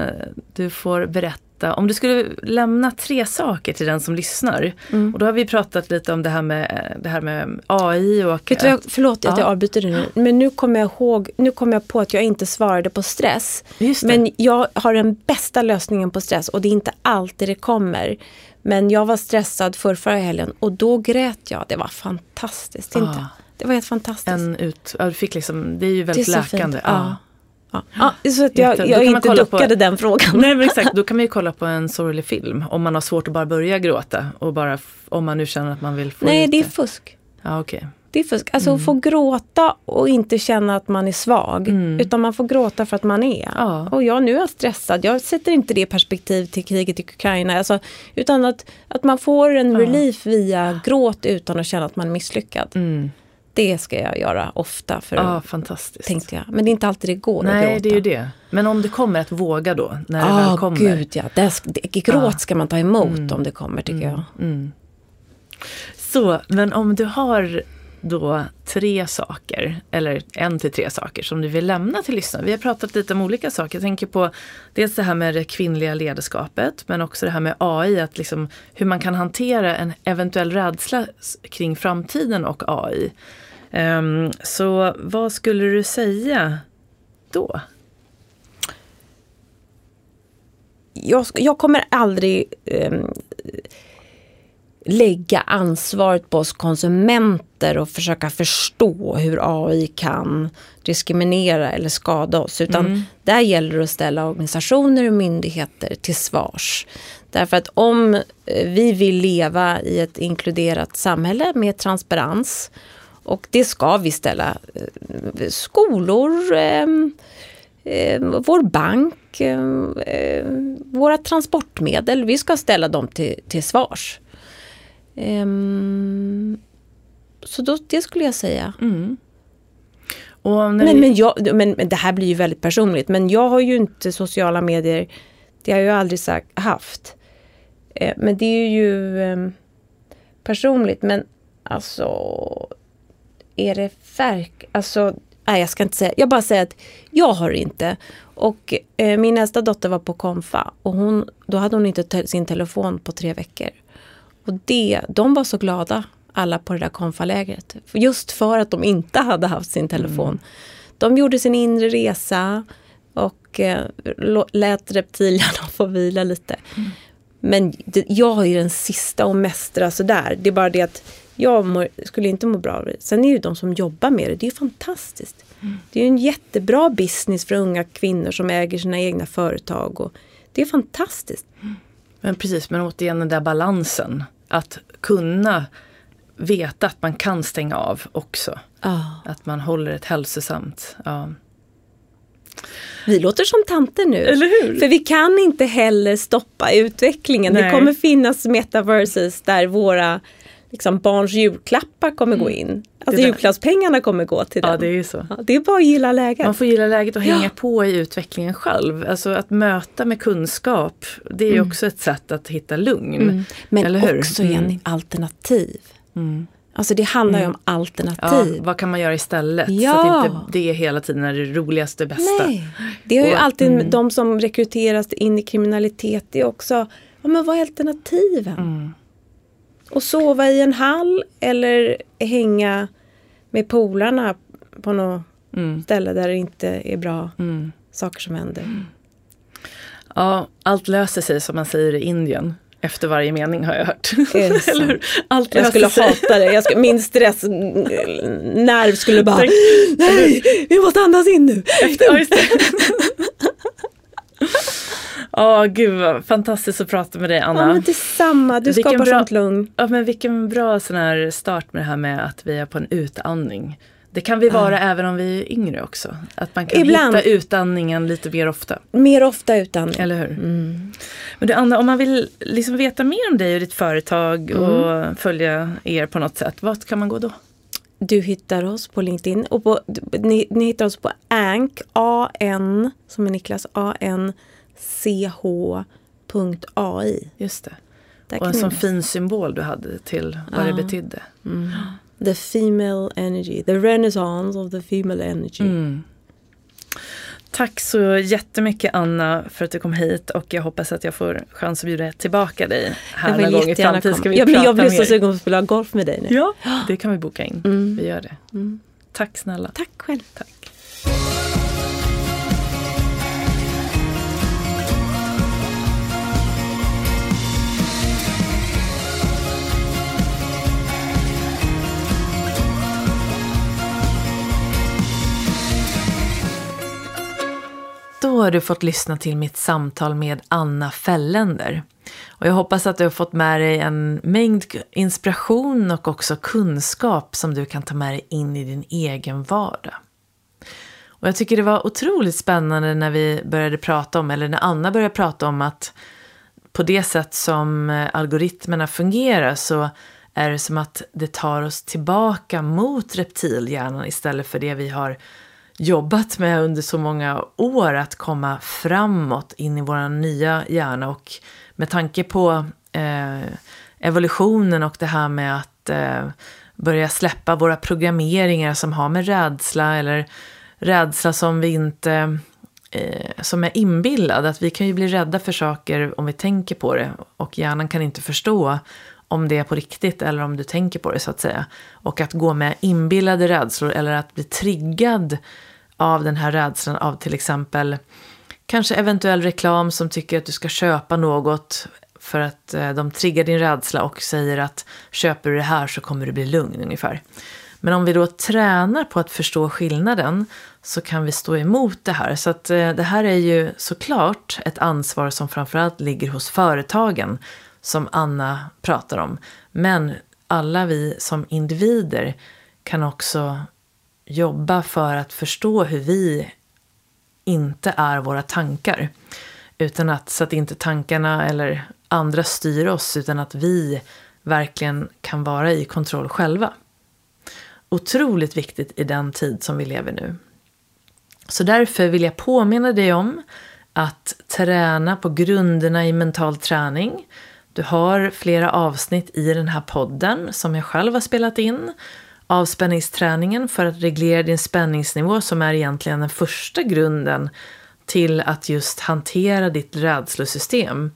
du får berätta om du skulle lämna tre saker till den som lyssnar. Mm. Och då har vi pratat lite om det här med, det här med AI och... Vet du, jag, förlåt att jag avbryter dig nu. Men nu kommer jag ihåg, nu kommer jag på att jag inte svarade på stress. Men jag har den bästa lösningen på stress och det är inte alltid det kommer. Men jag var stressad för förra helgen och då grät jag. Det var fantastiskt. Inte? Ah. Det var helt fantastiskt. En ut, ja, du fick liksom, det är ju väldigt det är läkande. Ja. Ja. Ja, så att jag, jag, jag inte duckade på, den frågan. Nej men exakt, då kan man ju kolla på en sorglig film om man har svårt att bara börja gråta. Och bara, om man nu känner att man vill få Nej, det är fusk. Ja, okay. Det är fusk. Alltså mm. få gråta och inte känna att man är svag. Mm. Utan man får gråta för att man är. Ja. Och jag nu är stressad. Jag sätter inte det perspektiv till kriget i Ukraina. Alltså, utan att, att man får en ja. relief via gråt utan att känna att man är misslyckad. Mm. Det ska jag göra ofta. För ja, fantastiskt. Tänkte jag. Men det är inte alltid det går Nej, att gråta. det är ju det. Men om det kommer att våga då? När det ah, väl kommer. gud ja. Det, det, gråt ska man ta emot mm. om det kommer tycker mm. jag. Mm. Så, men om du har då tre saker, eller en till tre saker som du vill lämna till lyssnarna. Vi har pratat lite om olika saker. Jag tänker på dels det här med det kvinnliga ledarskapet men också det här med AI, att liksom, hur man kan hantera en eventuell rädsla kring framtiden och AI. Um, ehm, så vad skulle du säga då? Jag, jag kommer aldrig um, lägga ansvaret på oss konsumenter och försöka förstå hur AI kan diskriminera eller skada oss. Utan mm. där gäller det att ställa organisationer och myndigheter till svars. Därför att om eh, vi vill leva i ett inkluderat samhälle med transparens och det ska vi ställa eh, skolor, eh, eh, vår bank, eh, eh, våra transportmedel, vi ska ställa dem till, till svars. Um, så då, det skulle jag säga. Mm. Men, vi... men, jag, men, men det här blir ju väldigt personligt. Men jag har ju inte sociala medier. Det har jag ju aldrig sagt, haft. Eh, men det är ju eh, personligt. Men alltså, är det verk... Alltså, nej jag ska inte säga. Jag bara säger att jag har inte. Och eh, min nästa dotter var på konfa. Och hon, då hade hon inte te sin telefon på tre veckor. Och det, de var så glada, alla på det där konfalägret. Just för att de inte hade haft sin telefon. Mm. De gjorde sin inre resa och eh, lät reptilierna [LAUGHS] få vila lite. Mm. Men det, jag är den sista och mästra sådär. Det är bara det att jag mår, skulle inte må bra av det. Sen är ju de som jobbar med det, det är fantastiskt. Mm. Det är en jättebra business för unga kvinnor som äger sina egna företag. Och det är fantastiskt. Mm. Men precis, men återigen den där balansen. Att kunna veta att man kan stänga av också. Oh. Att man håller ett hälsosamt. Ja. Vi låter som tanter nu. Eller hur? För vi kan inte heller stoppa utvecklingen. Nej. Det kommer finnas metaverses där våra liksom, barns julklappar kommer gå in. Alltså julklappspengarna kommer gå till Ja, den. det är ju så. Ja, det är bara att gilla läget. Man får gilla läget och hänga Ja. på i utvecklingen själv. Alltså att möta med kunskap, det är ju också ett sätt att hitta lugn. Mm. Men Eller hur? också Jenny, Mm. alternativ. Mm. Alltså det handlar ju om Ja, alternativ. vad kan man göra istället? Så Ja. att inte det hela tiden är det roligaste, bästa. Nej, det är ju Och- alltid mm. de som rekryteras in i kriminalitet. Det är också, ja, men vad är alternativen? Och sova i en hall eller hänga med polarna på något Mm. ställe där det inte är bra Mm. saker som händer. Ja, allt löser sig som man säger i Indien. Efter varje mening har jag hört. [LAUGHS] Eller? Allt Jag skulle sig. hata det. Skulle, min stressnerv skulle bara, Tänk- nej, vi måste andas in nu. Efter, ja, [LAUGHS] Ja, gud vad fantastiskt att prata med dig Ja, Anna. men detsamma, du Vilken skapar bra- sånt lugn. Ja, men vilken bra sån här start med det här med att vi är på en utandning. Det kan vi vara även om vi är yngre också. Att man kan Ibland. hitta utandningen lite mer ofta. Mer ofta utan. Eller hur? Mm. Men du Anna, om man vill liksom veta mer om dig och ditt företag Mm. och följa er på något sätt, vart kan man gå då? Du hittar oss på LinkedIn och på, ni, ni hittar oss på ANK, A-N, som är Niklas, A-N-C-H.ai. Just det. Där Och en sån fin symbol du hade till vad Ja. det betydde. Mm. [GASPS] The female energy, the renaissance of the female energy. Mm. Tack så jättemycket Anna för att du kom hit och jag hoppas att jag får chans att bjuda tillbaka dig här någon gång i framtiden. Ska vi ja, men jag blir så sugen på att spela golf med dig nu. Ja, det kan vi boka in. Mm. Vi gör det. Mm. Tack snälla. Tack själv. Tack. Då har du fått lyssna till mitt samtal med Anna Fällender. Och jag hoppas att du har fått med dig en mängd inspiration och också kunskap som du kan ta med dig in i din egen vardag. Och jag tycker det var otroligt spännande när vi började prata om, eller när Anna började prata om att på det sätt som eh, algoritmerna fungerar så är det som att det tar oss tillbaka mot reptilhjärnan istället för det vi har jobbat med under så många år att komma framåt in i vår nya hjärna och med tanke på eh, evolutionen och det här med att eh, börja släppa våra programmeringar som har med rädsla eller rädsla som vi inte eh, som är inbillad. Att vi kan ju bli rädda för saker om vi tänker på det och hjärnan kan inte förstå om det är på riktigt eller om du tänker på det så att säga. Och att gå med inbillade rädslor eller att bli triggad av den här rädslan av till exempel kanske eventuell reklam som tycker att du ska köpa något för att eh, de triggar din rädsla och säger att köper du det här så kommer du bli lugn ungefär. Men om vi då tränar på att förstå skillnaden så kan vi stå emot det här. Så att eh, det här är ju såklart ett ansvar som framförallt ligger hos företagen som Anna pratar om. Men alla vi som individer kan också jobba för att förstå hur vi inte är våra tankar. Utan att, så att inte tankarna eller andra styr oss, utan att vi verkligen kan vara i kontroll själva. Otroligt viktigt i den tid som vi lever nu. Så därför vill jag påminna dig om att träna på grunderna i mental träning. Du har flera avsnitt i den här podden som jag själv har spelat in. Avspänningsträningen för att reglera din spänningsnivå som är egentligen den första grunden till att just hantera ditt rädslosystem.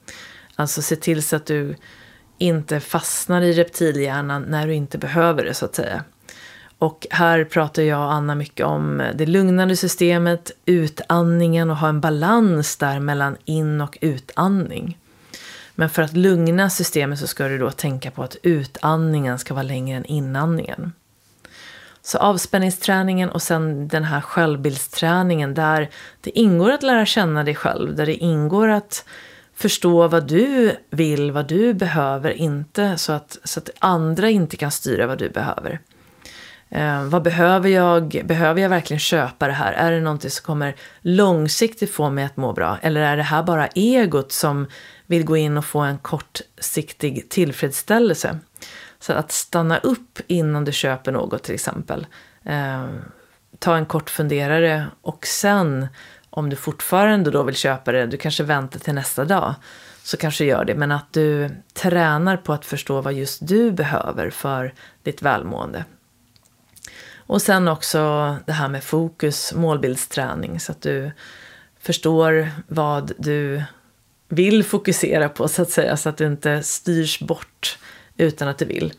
Alltså se till så att du inte fastnar i reptilhjärnan när du inte behöver det så att säga. Och här pratar jag och Anna mycket om det lugnande systemet, utandningen och ha en balans där mellan in och utandning. Men för att lugna systemet så ska du då tänka på att utandningen ska vara längre än inandningen. Så avspänningsträningen och sen den här självbildsträningen där det ingår att lära känna dig själv, där det ingår att förstå vad du vill, vad du behöver, inte så att, så att andra inte kan styra vad du behöver. Eh, vad behöver jag? Behöver jag verkligen köpa det här? Är det någonting som kommer långsiktigt få mig att må bra? Eller är det här bara egot som vill gå in och få en kortsiktig tillfredsställelse? Så att stanna upp innan du köper något till exempel. Eh, ta en kort funderare och sen om du fortfarande då vill köpa det, du kanske väntar till nästa dag, så kanske gör det. Men att du tränar på att förstå vad just du behöver för ditt välmående. Och sen också det här med fokus, målbildsträning, så att du förstår vad du vill fokusera på så att säga, så att du inte styrs bort utan att du vill.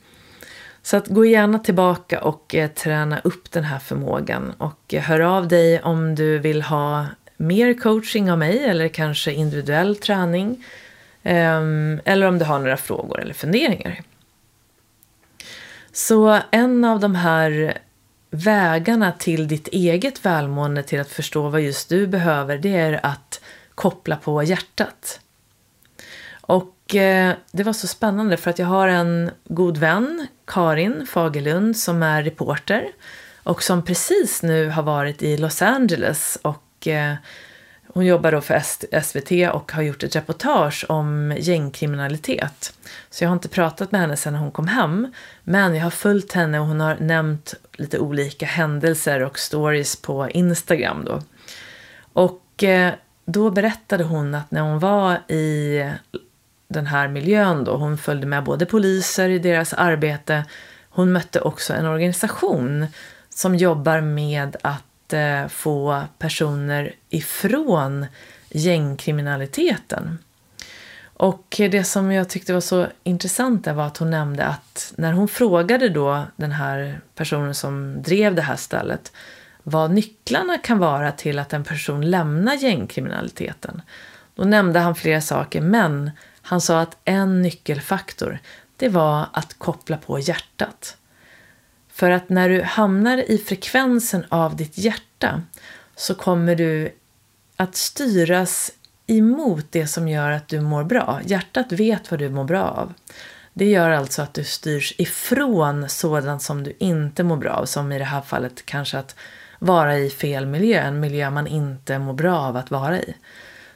Så att gå gärna tillbaka och eh, träna upp den här förmågan och eh, hör av dig om du vill ha mer coaching av mig eller kanske individuell träning. Eh, eller om du har några frågor eller funderingar. Så en av de här vägarna till ditt eget välmående, till att förstå vad just du behöver, det är att koppla på hjärtat. Och Eh, det var så spännande för att jag har en god vän, Karin Fagerlund, som är reporter och som precis nu har varit i Los Angeles och eh, hon jobbar då för SVT och har gjort ett reportage om gängkriminalitet. Så jag har inte pratat med henne sedan hon kom hem. Men jag har följt henne och hon har nämnt lite olika händelser och stories på Instagram då. Och eh, då berättade hon att när hon var i den här miljön då, hon följde med både poliser i deras arbete, hon mötte också en organisation som jobbar med att eh, få personer ifrån gängkriminaliteten. Och det som jag tyckte var så intressant var att hon nämnde att när hon frågade då den här personen som drev det här stället vad nycklarna kan vara till att en person lämnar gängkriminaliteten. Då nämnde han flera saker, men han sa att en nyckelfaktor, det var att koppla på hjärtat. För att när du hamnar i frekvensen av ditt hjärta så kommer du att styras emot det som gör att du mår bra. Hjärtat vet vad du mår bra av. Det gör alltså att du styrs ifrån sådant som du inte mår bra av, som i det här fallet kanske att vara i fel miljö, en miljö man inte mår bra av att vara i.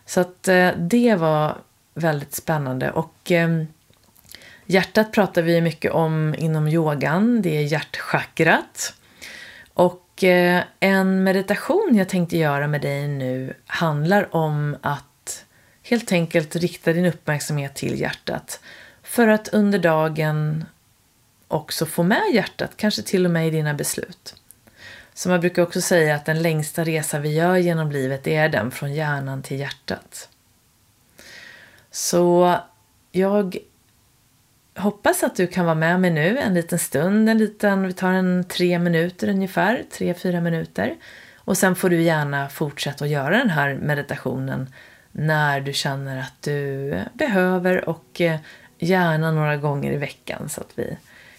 Så att eh, det var väldigt spännande och eh, Hjärtat pratar vi mycket om inom yogan, det är hjärtchakrat. Och eh, en meditation jag tänkte göra med dig nu handlar om att helt enkelt rikta din uppmärksamhet till hjärtat. För att under dagen också få med hjärtat, kanske till och med i dina beslut. Så man brukar också säga att den längsta resa vi gör genom livet är den från hjärnan till hjärtat. Så jag hoppas att du kan vara med mig nu en liten stund, en liten, vi tar en tre minuter ungefär, tre, fyra minuter. Och sen får du gärna fortsätta att göra den här meditationen när du känner att du behöver och eh, gärna några gånger i veckan så att vi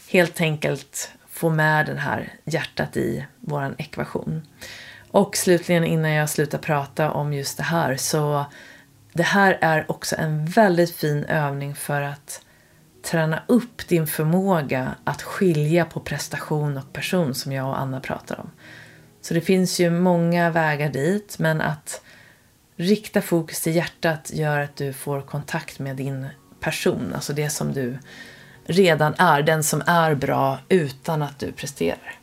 helt enkelt får med det här hjärtat i vår ekvation. Och slutligen innan jag slutar prata om just det här så det här är också en väldigt fin övning för att träna upp din förmåga att skilja på prestation och person som jag och Anna pratar om. Så det finns ju många vägar dit, men att rikta fokus till hjärtat gör att du får kontakt med din person, alltså det som du redan är, den som är bra utan att du presterar.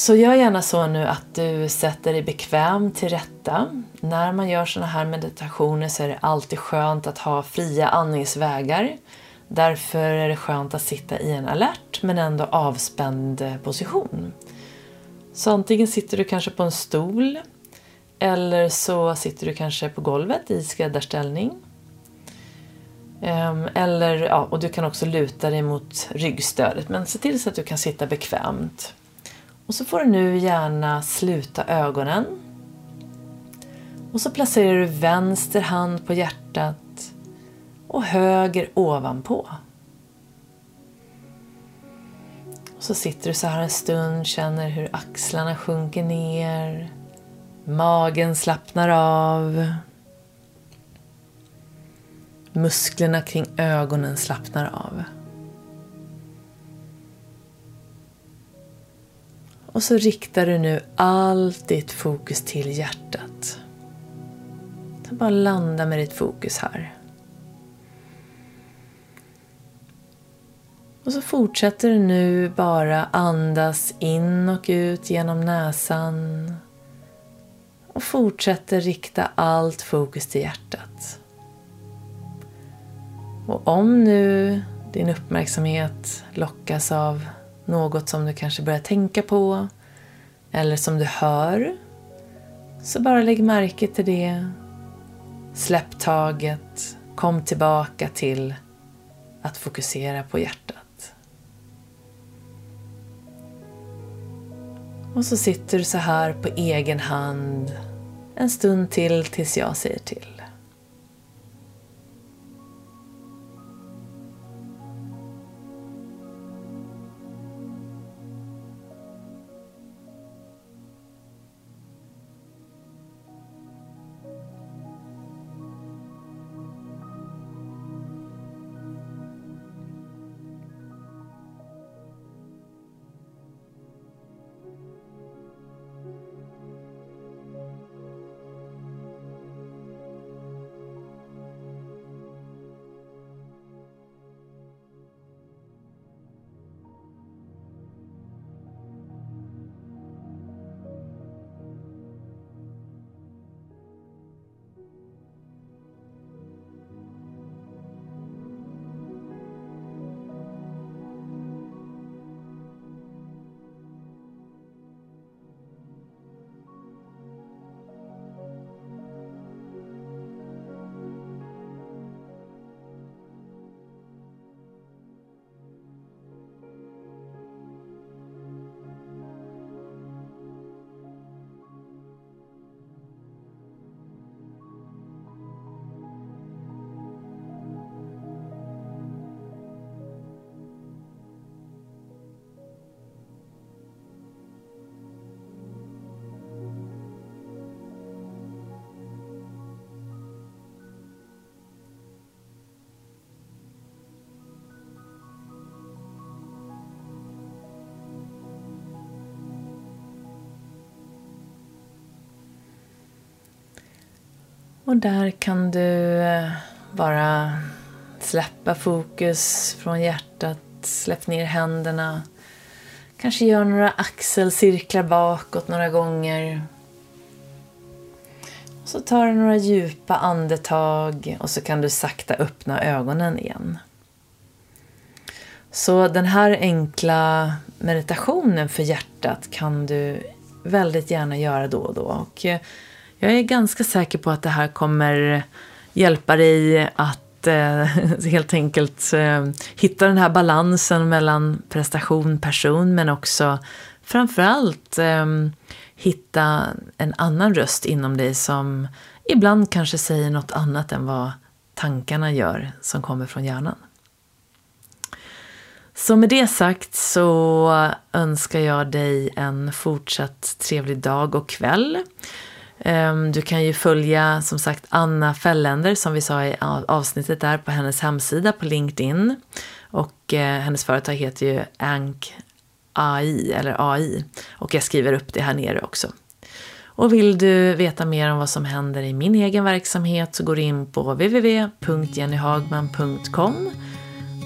Så gör gärna så nu att du sätter dig bekväm till rätta. När man gör sådana här meditationer så är det alltid skönt att ha fria andningsvägar. Därför är det skönt att sitta i en alert men ändå avspänd position. Så antingen sitter du kanske på en stol eller så sitter du kanske på golvet i skräddarställning. Ehm, eller, ja, och du kan också luta dig mot ryggstödet men se till så att du kan sitta bekvämt. Och så får du nu gärna sluta ögonen. Och så placerar du vänster hand på hjärtat och höger ovanpå. Och så sitter du så här en stund, känner hur axlarna sjunker ner, magen slappnar av, musklerna kring ögonen slappnar av. Och så riktar du nu allt ditt fokus till hjärtat. Så bara landa med ditt fokus här. Och så fortsätter du nu bara andas in och ut genom näsan. Och fortsätter rikta allt fokus till hjärtat. Och om nu din uppmärksamhet lockas av något som du kanske börjar tänka på eller som du hör, så bara lägg märke till det. Släpp taget, kom tillbaka till att fokusera på hjärtat. Och så sitter du så här på egen hand en stund till tills jag säger till. Och där kan du eh, bara släppa fokus från hjärtat, släpp ner händerna. Kanske gör några axelcirklar bakåt några gånger. Och så tar du några djupa andetag och så kan du sakta öppna ögonen igen. Så den här enkla meditationen för hjärtat kan du väldigt gärna göra då och då. Och eh, jag är ganska säker på att det här kommer hjälpa dig att eh, [LAUGHS] helt enkelt eh, hitta den här balansen mellan prestation, person men också framförallt eh, hitta en annan röst inom dig som ibland kanske säger något annat än vad tankarna gör som kommer från hjärnan. Så med det sagt så önskar jag dig en fortsatt trevlig dag och kväll. Ehm, du kan ju följa som sagt Anna Felländer som vi sa i avsnittet där på hennes hemsida på LinkedIn. Och eh, hennes företag heter ju Ank AI eller AI och jag skriver upp det här nere också. Och vill du veta mer om vad som händer i min egen verksamhet så går du in på www.jennyhagman.com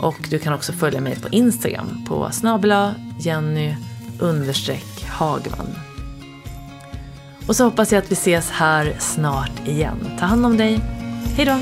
och du kan också följa mig på Instagram på snabela Jenny Hagman. Och så hoppas jag att vi ses här snart igen. Ta hand om dig. Hej då!